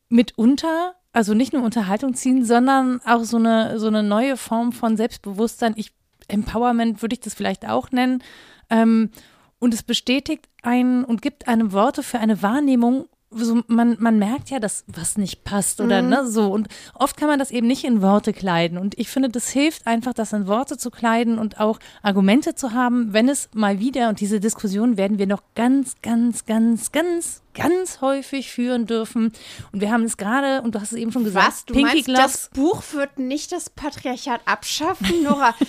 mitunter, also nicht nur Unterhaltung ziehen, sondern auch so eine, so eine neue Form von Selbstbewusstsein. Ich, Empowerment würde ich das vielleicht auch nennen. Ähm, und es bestätigt einen und gibt einem Worte für eine Wahrnehmung so, man, man merkt ja, dass was nicht passt oder mhm. ne, so. Und oft kann man das eben nicht in Worte kleiden. Und ich finde, das hilft einfach, das in Worte zu kleiden und auch Argumente zu haben, wenn es mal wieder, und diese Diskussion werden wir noch ganz, ganz, ganz, ganz, ganz häufig führen dürfen. Und wir haben es gerade, und du hast es eben schon gesagt, was, du Pinky meinst, Gloves. das Buch wird nicht das Patriarchat abschaffen, Nora?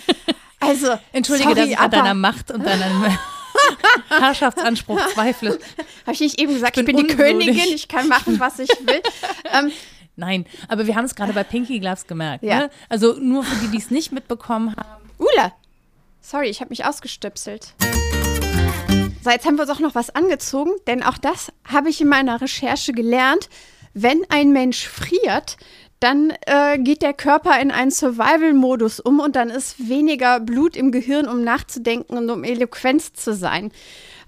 Also, entschuldige, sorry, dass ich an deiner Macht und deinem Herrschaftsanspruch zweifle. Habe ich nicht eben gesagt, ich bin, ich bin die Königin, ich kann machen, was ich will. ähm, Nein, aber wir haben es gerade bei Pinky Gloves gemerkt. Ja. Ne? Also nur für die, die es nicht mitbekommen haben. Ula, sorry, ich habe mich ausgestöpselt. So, jetzt haben wir uns auch noch was angezogen, denn auch das habe ich in meiner Recherche gelernt. Wenn ein Mensch friert, dann äh, geht der Körper in einen Survival-Modus um und dann ist weniger Blut im Gehirn, um nachzudenken und um eloquenz zu sein.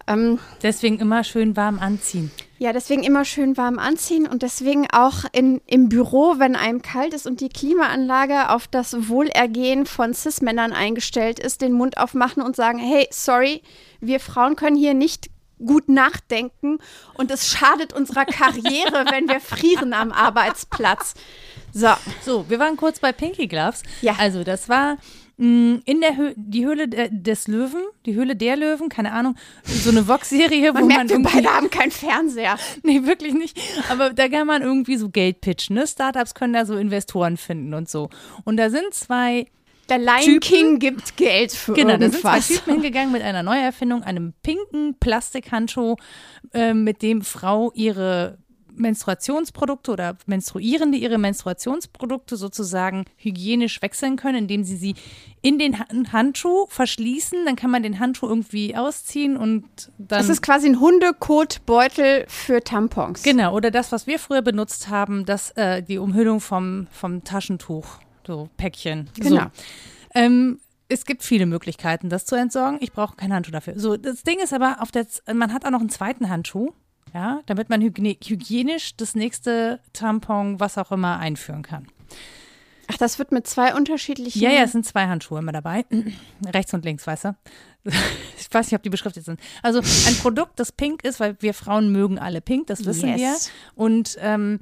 Ähm, deswegen immer schön warm anziehen. Ja, deswegen immer schön warm anziehen und deswegen auch in, im Büro, wenn einem kalt ist und die Klimaanlage auf das Wohlergehen von Cis-Männern eingestellt ist, den Mund aufmachen und sagen, hey, sorry, wir Frauen können hier nicht gut nachdenken und es schadet unserer Karriere, wenn wir frieren am Arbeitsplatz. So. So, wir waren kurz bei Pinky Gloves. Ja. Also, das war mh, mm, in der Hö die Höhle des Löwen, die Höhle der Löwen, keine Ahnung, so eine Vox-Serie, wo merkt, man. Wir beide haben keinen Fernseher. Nee, wirklich nicht. Aber da kann man irgendwie so Geld pitchen. Ne? Startups können da so Investoren finden und so. Und da sind zwei der Lion Typen, King gibt Geld für genau, irgendwas. Genau, da sind zwei Typen hingegangen mit einer Neuerfindung, einem pinken Plastikhandschuh, äh, mit dem Frau ihre Menstruationsprodukte oder Menstruierende ihre Menstruationsprodukte sozusagen hygienisch wechseln können, indem sie sie in den Handschuh verschließen. Dann kann man den Handschuh irgendwie ausziehen und dann. Das ist quasi ein Hundekotbeutel für Tampons. Genau, oder das, was wir früher benutzt haben, das, äh, die Umhüllung vom, vom Taschentuch, so Päckchen. Genau. So. Ähm, es gibt viele Möglichkeiten, das zu entsorgen. Ich brauche keinen Handschuh dafür. So, das Ding ist aber, auf der, man hat auch noch einen zweiten Handschuh ja, damit man hygienisch das nächste Tampon, was auch immer, einführen kann. Ach, das wird mit zwei unterschiedlichen. Ja, ja, es sind zwei Handschuhe immer dabei. Rechts und links, weißt du? Ich weiß nicht, ob die beschriftet sind. Also ein Produkt, das pink ist, weil wir Frauen mögen alle pink, das wissen yes. wir. Und ähm,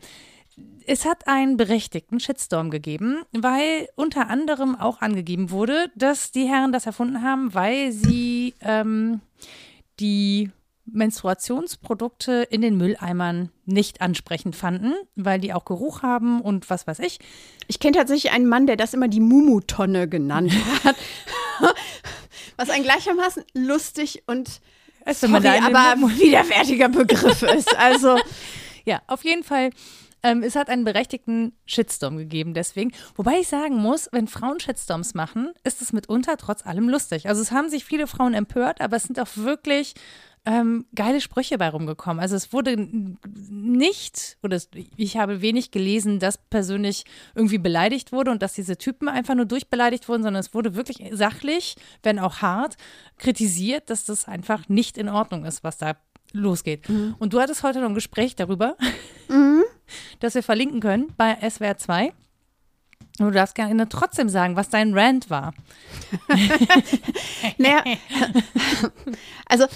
es hat einen berechtigten Shitstorm gegeben, weil unter anderem auch angegeben wurde, dass die Herren das erfunden haben, weil sie ähm, die Menstruationsprodukte in den Mülleimern nicht ansprechend fanden, weil die auch Geruch haben und was weiß ich. Ich kenne tatsächlich einen Mann, der das immer die Mumu-Tonne genannt hat. was ein gleichermaßen lustig und sorry, aber widerwärtiger Begriff ist. Also ja, auf jeden Fall. Ähm, es hat einen berechtigten Shitstorm gegeben, deswegen. Wobei ich sagen muss, wenn Frauen Shitstorms machen, ist es mitunter trotz allem lustig. Also es haben sich viele Frauen empört, aber es sind auch wirklich ähm, geile Sprüche bei rumgekommen. Also es wurde nicht, oder ich habe wenig gelesen, dass persönlich irgendwie beleidigt wurde und dass diese Typen einfach nur durchbeleidigt wurden, sondern es wurde wirklich sachlich, wenn auch hart, kritisiert, dass das einfach nicht in Ordnung ist, was da losgeht. Mhm. Und du hattest heute noch ein Gespräch darüber, mhm. das wir verlinken können bei SWR 2. Und du darfst gerne trotzdem sagen, was dein Rant war. naja, also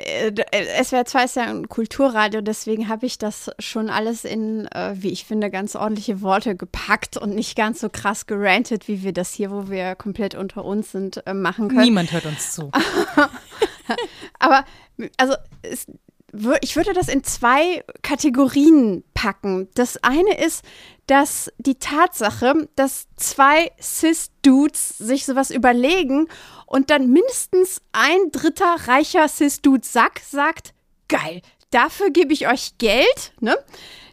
SWR 2 ist ja ein Kulturradio, deswegen habe ich das schon alles in, äh, wie ich finde, ganz ordentliche Worte gepackt und nicht ganz so krass gerantet, wie wir das hier, wo wir komplett unter uns sind, äh, machen können. Niemand hört uns zu. Aber, also, es, ich würde das in zwei Kategorien packen. Das eine ist, dass die Tatsache, dass zwei Cis-Dudes sich sowas überlegen und dann mindestens ein dritter reicher Cis-Dude Sack sagt, geil, dafür gebe ich euch Geld, ne?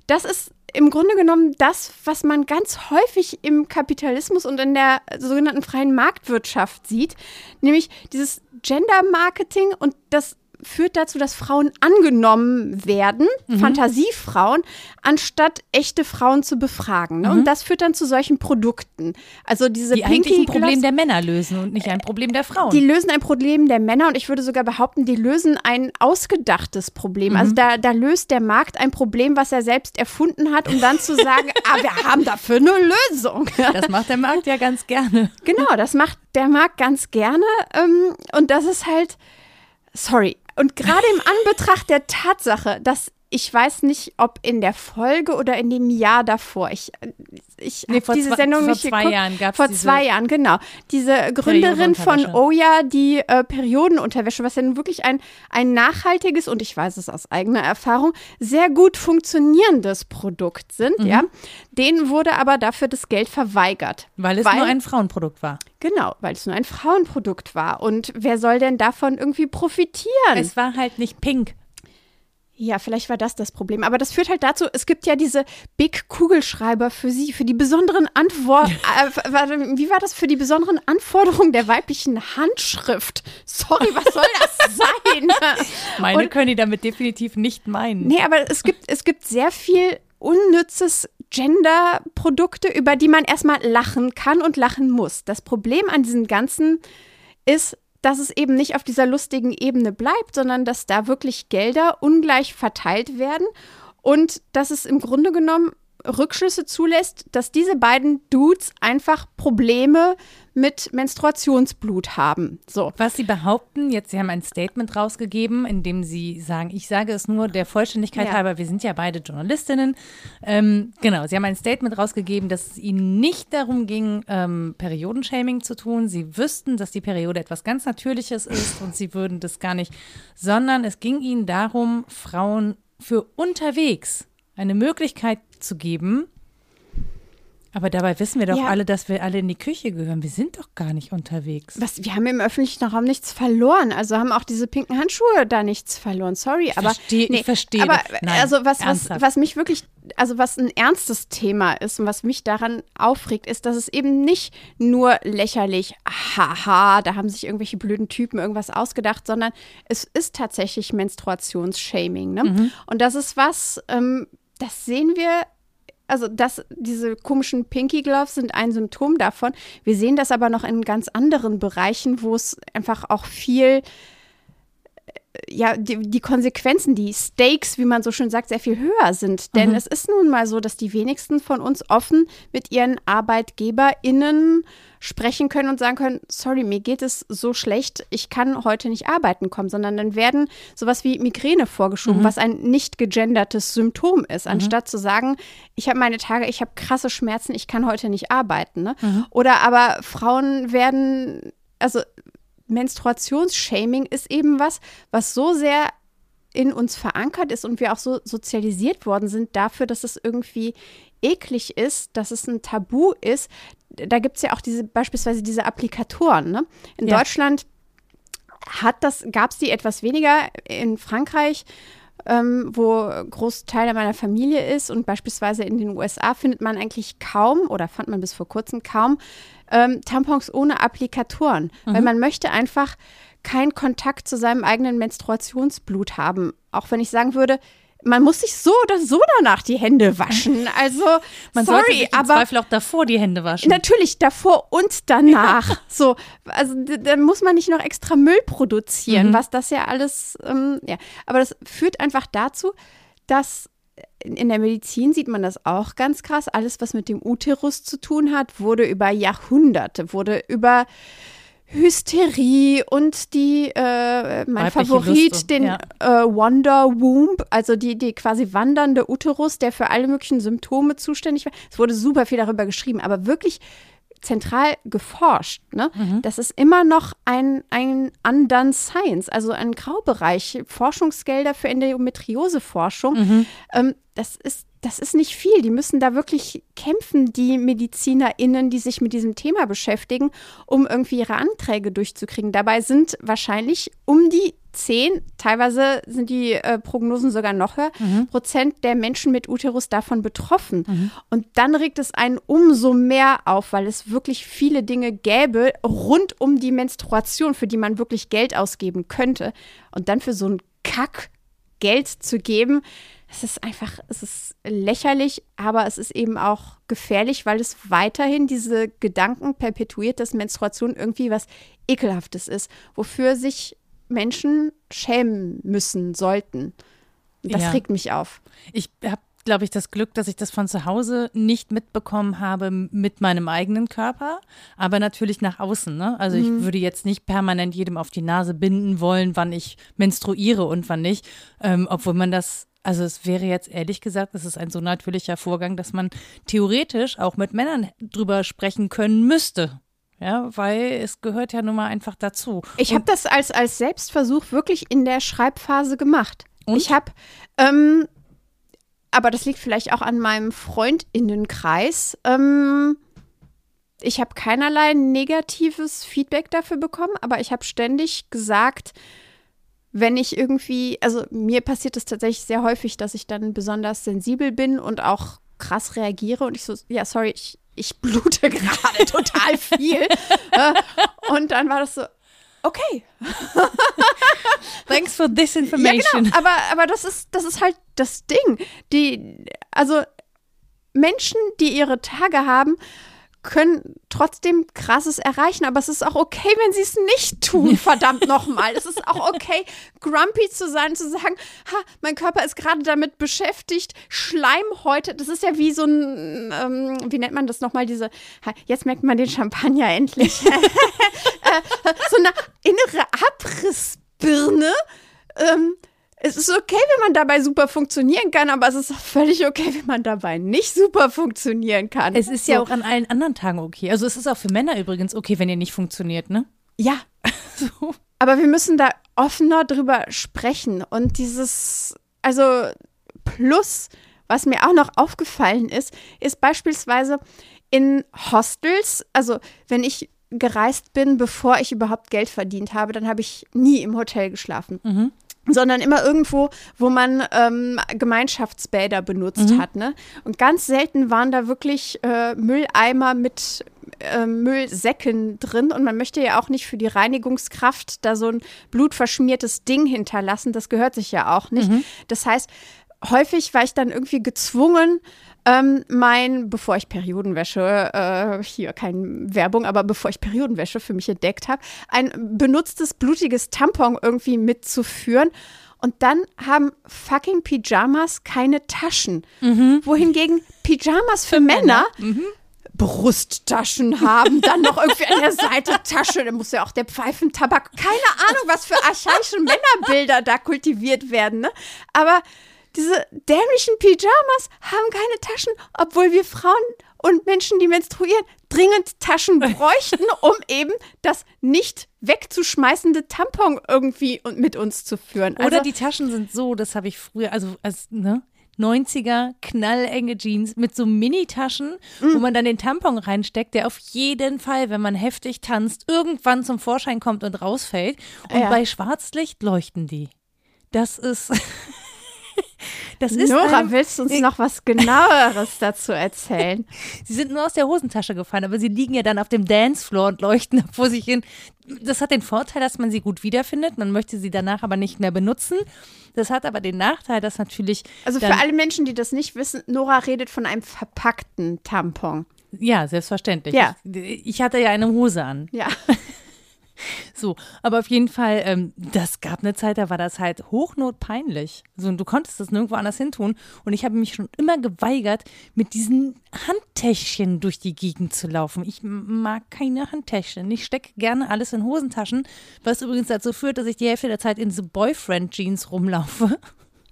Das ist im Grunde genommen das, was man ganz häufig im Kapitalismus und in der sogenannten freien Marktwirtschaft sieht, nämlich dieses Gender-Marketing und das führt dazu, dass Frauen angenommen werden, mhm. Fantasiefrauen, anstatt echte Frauen zu befragen. Ne? Mhm. Und das führt dann zu solchen Produkten. Also diese die Pinky eigentlich ein Problem der Männer lösen und nicht ein Problem der Frauen. Die lösen ein Problem der Männer und ich würde sogar behaupten, die lösen ein ausgedachtes Problem. Mhm. Also da, da löst der Markt ein Problem, was er selbst erfunden hat, um dann zu sagen, ah, wir haben dafür eine Lösung. Das macht der Markt ja ganz gerne. Genau, das macht der Markt ganz gerne. Ähm, und das ist halt, sorry, und gerade im Anbetracht der Tatsache, dass ich weiß nicht, ob in der Folge oder in dem Jahr davor. Ich, ich Nee, habe vor diese zwei- Sendung vor nicht zwei geguckt. Jahren gab's Vor diese zwei Jahren, genau. Diese Gründerin von. Oya, die äh, Periodenunterwäsche, was ja nun wirklich ein, ein nachhaltiges und ich weiß es aus eigener Erfahrung, sehr gut funktionierendes Produkt sind, Mhm. ja. Denen wurde aber dafür das Geld verweigert. Weil es nur ein Frauenprodukt war. Genau, weil es nur ein Frauenprodukt war. Und wer soll denn davon irgendwie profitieren? Es war halt nicht pink. Ja, vielleicht war das das Problem. Aber das führt halt dazu, es gibt ja diese Big Kugelschreiber für sie, für die besonderen Antworten. äh, wie war das für die besonderen Anforderungen der weiblichen Handschrift? Sorry, was soll das sein? Meine Und- können die damit definitiv nicht meinen. Nee, aber es gibt, es gibt sehr viel unnützes Gender-Produkte, über die man erstmal lachen kann und lachen muss. Das Problem an diesen ganzen ist, dass es eben nicht auf dieser lustigen Ebene bleibt, sondern dass da wirklich Gelder ungleich verteilt werden und dass es im Grunde genommen Rückschlüsse zulässt, dass diese beiden Dudes einfach Probleme mit Menstruationsblut haben. So. Was Sie behaupten, jetzt Sie haben ein Statement rausgegeben, in dem Sie sagen, ich sage es nur der Vollständigkeit Ja. halber, wir sind ja beide Journalistinnen. Ähm, genau, Sie haben ein Statement rausgegeben, dass es Ihnen nicht darum ging, ähm, Periodenshaming zu tun. Sie wüssten, dass die Periode etwas ganz Natürliches ist und Sie würden das gar nicht, sondern es ging Ihnen darum, Frauen für unterwegs eine Möglichkeit zu geben. Aber dabei wissen wir doch Ja. alle, dass wir alle in die Küche gehören. Wir sind doch gar nicht unterwegs. Was, wir haben im öffentlichen Raum nichts verloren. Also haben auch diese pinken Handschuhe da nichts verloren. Sorry, aber versteh- ich verstehe Aber. Nein, also was, was, was mich wirklich, also was ein ernstes Thema ist und was mich daran aufregt, ist, dass es eben nicht nur lächerlich, haha, da haben sich irgendwelche blöden Typen irgendwas ausgedacht, sondern es ist tatsächlich Menstruationsshaming. Ne? Mhm. Und das ist was, ähm, das sehen wir also das, diese komischen Pinky Gloves sind ein Symptom davon. Wir sehen das aber noch in ganz anderen Bereichen, wo es einfach auch viel, ja, die, die Konsequenzen, die Stakes, wie man so schön sagt, sehr viel höher sind. Denn es ist nun mal so, dass die wenigsten von uns offen mit ihren ArbeitgeberInnen sprechen können und sagen können, sorry, mir geht es so schlecht, ich kann heute nicht arbeiten kommen, sondern dann werden sowas wie Migräne vorgeschoben, was ein nicht gegendertes Symptom ist, anstatt zu sagen, ich habe meine Tage, ich habe krasse Schmerzen, ich kann heute nicht arbeiten. Ne? Oder aber Frauen werden, also Menstruationsshaming ist eben was, was so sehr in uns verankert ist und wir auch so sozialisiert worden sind dafür, dass es irgendwie eklig ist, dass es ein Tabu ist. Da gibt es ja auch diese, beispielsweise diese Applikatoren. Ne? In Ja. Deutschland hat das, gab es die etwas weniger. In Frankreich, ähm, wo Großteil meiner Familie ist und beispielsweise in den USA findet man eigentlich kaum oder fand man bis vor kurzem kaum ähm, Tampons ohne Applikatoren, weil man möchte einfach keinen Kontakt zu seinem eigenen Menstruationsblut haben. Auch wenn ich sagen würde, man muss sich so oder so danach die Hände waschen. Also, Man sollte sorry, sich im aber Zweifel auch davor die Hände waschen. Natürlich, davor und danach. So, also d- da muss man nicht noch extra Müll produzieren, was das ja alles, ähm, ja. Aber das führt einfach dazu, dass in in der Medizin sieht man das auch ganz krass. Alles, was mit dem Uterus zu tun hat, wurde über Jahrhunderte, wurde über Hysterie und die, äh, mein Weibliche Favorit, Lust, den ja. äh, Wonder Womb, also die, die quasi wandernde Uterus, der für alle möglichen Symptome zuständig war. Es wurde super viel darüber geschrieben, aber wirklich zentral geforscht. Ne? Mhm. Das ist immer noch ein, ein undone science, also ein Graubereich. Forschungsgelder für Endometrioseforschung. Mhm. Ähm, das ist das ist nicht viel. Die müssen da wirklich kämpfen, die MedizinerInnen, die sich mit diesem Thema beschäftigen, um irgendwie ihre Anträge durchzukriegen. Dabei sind wahrscheinlich um die 10, teilweise sind die äh, Prognosen sogar noch höher, Prozent der Menschen mit Uterus davon betroffen. Und dann regt es einen umso mehr auf, weil es wirklich viele Dinge gäbe rund um die Menstruation, für die man wirklich Geld ausgeben könnte. Und dann für so einen Kack Geld zu geben, es ist einfach, es ist lächerlich, aber es ist eben auch gefährlich, weil es weiterhin diese Gedanken perpetuiert, dass Menstruation irgendwie was Ekelhaftes ist, wofür sich Menschen schämen müssen, sollten. Das Ja. regt mich auf. Ich habe, glaube ich, das Glück, dass ich das von zu Hause nicht mitbekommen habe mit meinem eigenen Körper, aber natürlich nach außen. Ne? Also ich würde jetzt nicht permanent jedem auf die Nase binden wollen, wann ich menstruiere und wann nicht, ähm, obwohl man das Also es wäre jetzt ehrlich gesagt, es ist ein so natürlicher Vorgang, dass man theoretisch auch mit Männern drüber sprechen können müsste. Ja, weil es gehört ja nun mal einfach dazu. Ich habe das als, als Selbstversuch wirklich in der Schreibphase gemacht. Und? Ich habe, ähm, aber das liegt vielleicht auch an meinem Freundinnenkreis. Ähm, ich habe keinerlei negatives Feedback dafür bekommen, aber ich habe ständig gesagt, wenn ich irgendwie, also mir passiert es tatsächlich sehr häufig, dass ich dann besonders sensibel bin und auch krass reagiere und ich so, ja, sorry, ich, ich blute gerade total viel. Und dann war das so, okay. Thanks for this Ja, information. genau. Aber, aber das ist, das ist halt das Ding. Die, also Menschen, die ihre Tage haben, können trotzdem krasses erreichen, aber es ist auch okay, wenn sie es nicht tun, verdammt nochmal. Es ist auch okay, grumpy zu sein, zu sagen, ha, mein Körper ist gerade damit beschäftigt, Schleimhäute, das ist ja wie so ein, ähm, wie nennt man das nochmal, diese, jetzt merkt man den Champagner endlich, äh, so eine innere Abrissbirne, ähm, es ist okay, wenn man dabei super funktionieren kann, aber es ist auch völlig okay, wenn man dabei nicht super funktionieren kann. Es ist ja So. auch an allen anderen Tagen okay. Also es ist auch für Männer übrigens okay, wenn ihr nicht funktioniert, ne? Ja, So. aber wir müssen da offener drüber sprechen. Und dieses, also plus, was mir auch noch aufgefallen ist, ist beispielsweise in Hostels, also wenn ich gereist bin, bevor ich überhaupt Geld verdient habe, dann habe ich nie im Hotel geschlafen. Sondern immer irgendwo, wo man ähm, Gemeinschaftsbäder benutzt hat. Ne? Und ganz selten waren da wirklich äh, Mülleimer mit äh, Müllsäcken drin. Und man möchte ja auch nicht für die Reinigungskraft da so ein blutverschmiertes Ding hinterlassen. Das gehört sich ja auch nicht. Das heißt, häufig war ich dann irgendwie gezwungen, ähm, mein, bevor ich Periodenwäsche, äh, hier keine Werbung, aber bevor ich Periodenwäsche für mich entdeckt habe, ein benutztes, blutiges Tampon irgendwie mitzuführen. Und dann haben fucking Pyjamas keine Taschen. Wohingegen Pyjamas für, Männer, Brusttaschen haben, dann noch irgendwie an der Seite Tasche, da muss ja auch der Pfeifentabak, keine Ahnung, was für archaische Männerbilder da kultiviert werden, ne? Aber diese dämlichen Pyjamas haben keine Taschen, obwohl wir Frauen und Menschen, die menstruieren, dringend Taschen bräuchten, um eben das nicht wegzuschmeißende Tampon irgendwie und mit uns zu führen. Oder Also- die Taschen sind so, das habe ich früher, also als, ne? 90er knallenge Jeans mit so Mini-Taschen, Mm. wo man dann den Tampon reinsteckt, der auf jeden Fall, wenn man heftig tanzt, irgendwann zum Vorschein kommt und rausfällt. Und Ja. bei Schwarzlicht leuchten die. Das ist. das ist. Nora, einem- willst du uns noch was genaueres dazu erzählen? Sie sind nur aus der Hosentasche gefallen, aber sie liegen ja dann auf dem Dancefloor und leuchten vor sich hin. Das hat den Vorteil, dass man sie gut wiederfindet. Man möchte sie danach aber nicht mehr benutzen. Das hat aber den Nachteil, dass natürlich. Also für alle Menschen, die das nicht wissen, Nora redet von einem verpackten Tampon. Ja, selbstverständlich. Ja. Ich, ich hatte ja eine Hose an. Ja. So, aber auf jeden Fall, ähm, das gab eine Zeit, da war das halt hochnotpeinlich. So, und du konntest das nirgendwo anders hin tun. Und ich habe mich schon immer geweigert, mit diesen Handtäschchen durch die Gegend zu laufen. Ich mag keine Handtäschchen. Ich stecke gerne alles in Hosentaschen, was übrigens dazu führt, dass ich die Hälfte der Zeit in so Boyfriend-Jeans rumlaufe.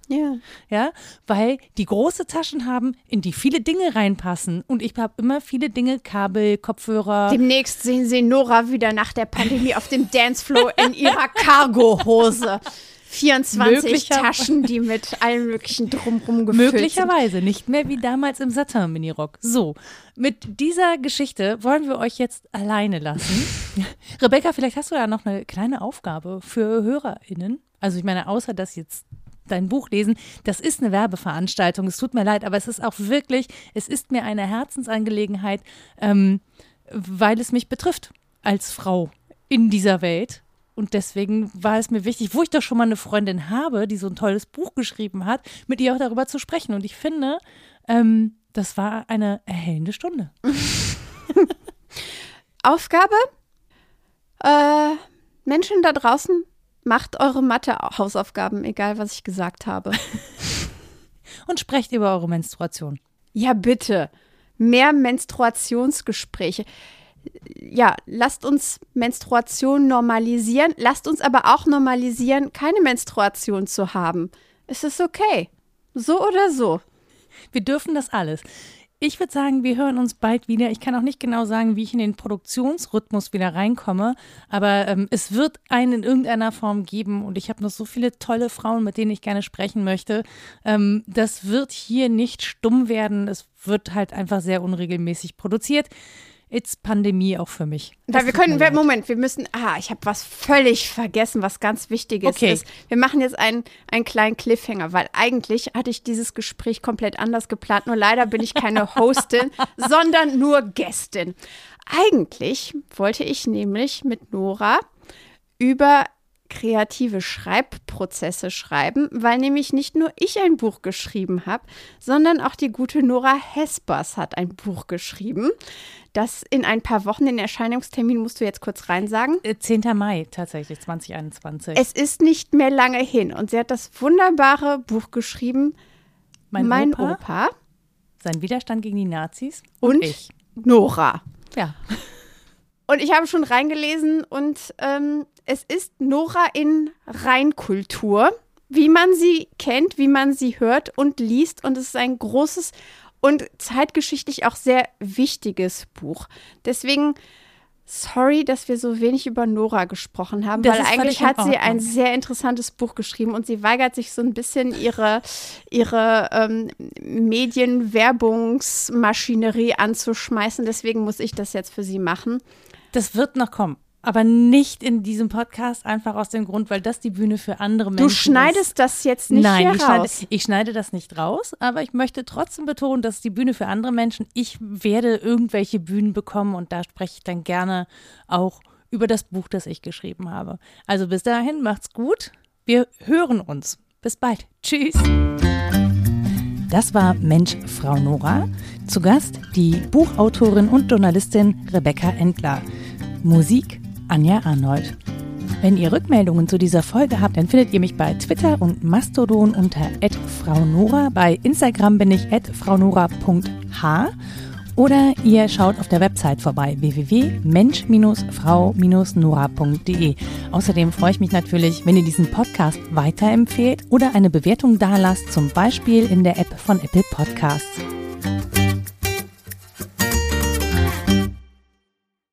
Ja. Ja, weil die große Taschen haben, in die viele Dinge reinpassen. Und ich habe immer viele Dinge, Kabel, Kopfhörer. Demnächst sehen Sie Nora wieder nach der Pandemie auf dem Dancefloor in ihrer Cargo-Hose. 24 Möglicher- Taschen, die mit allem möglichen drumrum gefüllt sind. Möglicherweise nicht mehr wie damals im Satin-Minirock. So, mit dieser Geschichte wollen wir euch jetzt alleine lassen. Rebecca, vielleicht hast du ja noch eine kleine Aufgabe für HörerInnen. Also ich meine, außer dass jetzt dein Buch lesen, das ist eine Werbeveranstaltung. Es tut mir leid, aber es ist auch wirklich, es ist mir eine Herzensangelegenheit, ähm, weil es mich betrifft als Frau in dieser Welt. Und deswegen war es mir wichtig, wo ich doch schon mal eine Freundin habe, die so ein tolles Buch geschrieben hat, mit ihr auch darüber zu sprechen. Und ich finde, ähm, das war eine erhellende Stunde. Aufgabe? Äh, Menschen da draußen, macht eure Mathe-Hausaufgaben, egal was ich gesagt habe. Und sprecht über eure Menstruation. Ja, bitte. Mehr Menstruationsgespräche. Ja, lasst uns Menstruation normalisieren. Lasst uns aber auch normalisieren, keine Menstruation zu haben. Es ist okay. So oder so. Wir dürfen das alles. Ich würde sagen, wir hören uns bald wieder. Ich kann auch nicht genau sagen, wie ich in den Produktionsrhythmus wieder reinkomme, aber ähm, es wird einen in irgendeiner Form geben und ich habe noch so viele tolle Frauen, mit denen ich gerne sprechen möchte. Ähm, das wird hier nicht stumm werden. Es wird halt einfach sehr unregelmäßig produziert. It's Pandemie auch für mich. Weil wir können, wir, Moment, wir müssen, ah, ich habe was völlig vergessen, was ganz Wichtiges Okay. ist. Wir machen jetzt einen, einen kleinen Cliffhanger, weil eigentlich hatte ich dieses Gespräch komplett anders geplant. Nur leider bin ich keine Hostin, sondern nur Gästin. Eigentlich wollte ich nämlich mit Nora über kreative Schreibprozesse schreiben, weil nämlich nicht nur ich ein Buch geschrieben habe, sondern auch die gute Nora Hespers hat ein Buch geschrieben. Das in ein paar Wochen, den Erscheinungstermin musst du jetzt kurz reinsagen. Äh, 10. Mai tatsächlich, 2021. Es ist nicht mehr lange hin und sie hat das wunderbare Buch geschrieben, mein, Opa, Opa sein Widerstand gegen die Nazis und ich. Nora. Ja. Und ich habe schon reingelesen und ähm, es ist Nora in Reinkultur, wie man sie kennt, wie man sie hört und liest. Und es ist ein großes und zeitgeschichtlich auch sehr wichtiges Buch. Deswegen sorry, dass wir so wenig über Nora gesprochen haben, Das weil eigentlich hat sie ein sehr interessantes Buch geschrieben und sie weigert sich so ein bisschen ihre, ihre ähm, Medienwerbungsmaschinerie anzuschmeißen. Deswegen muss ich das jetzt für sie machen. Das wird noch kommen. Aber nicht in diesem Podcast, einfach aus dem Grund, weil das die Bühne für andere Menschen Du ist. schneidest das jetzt nicht Nein, hier ich schneide, raus. ich schneide das nicht raus, aber ich möchte trotzdem betonen, dass die Bühne für andere Menschen, ich werde irgendwelche Bühnen bekommen und da spreche ich dann gerne auch über das Buch, das ich geschrieben habe. Also bis dahin, macht's gut. Wir hören uns. Bis bald. Tschüss. Das war Mensch, Frau Nora. Zu Gast die Buchautorin und Journalistin Rebecca Endler. Musik Anja Arnold. Wenn ihr Rückmeldungen zu dieser Folge habt, dann findet ihr mich bei Twitter und Mastodon unter @fraunora. Bei Instagram bin ich @fraunora.h oder ihr schaut auf der Website vorbei www.mensch-frau-nora.de. Außerdem freue ich mich natürlich, wenn ihr diesen Podcast weiterempfehlt oder eine Bewertung dalasst, zum Beispiel in der App von Apple Podcasts.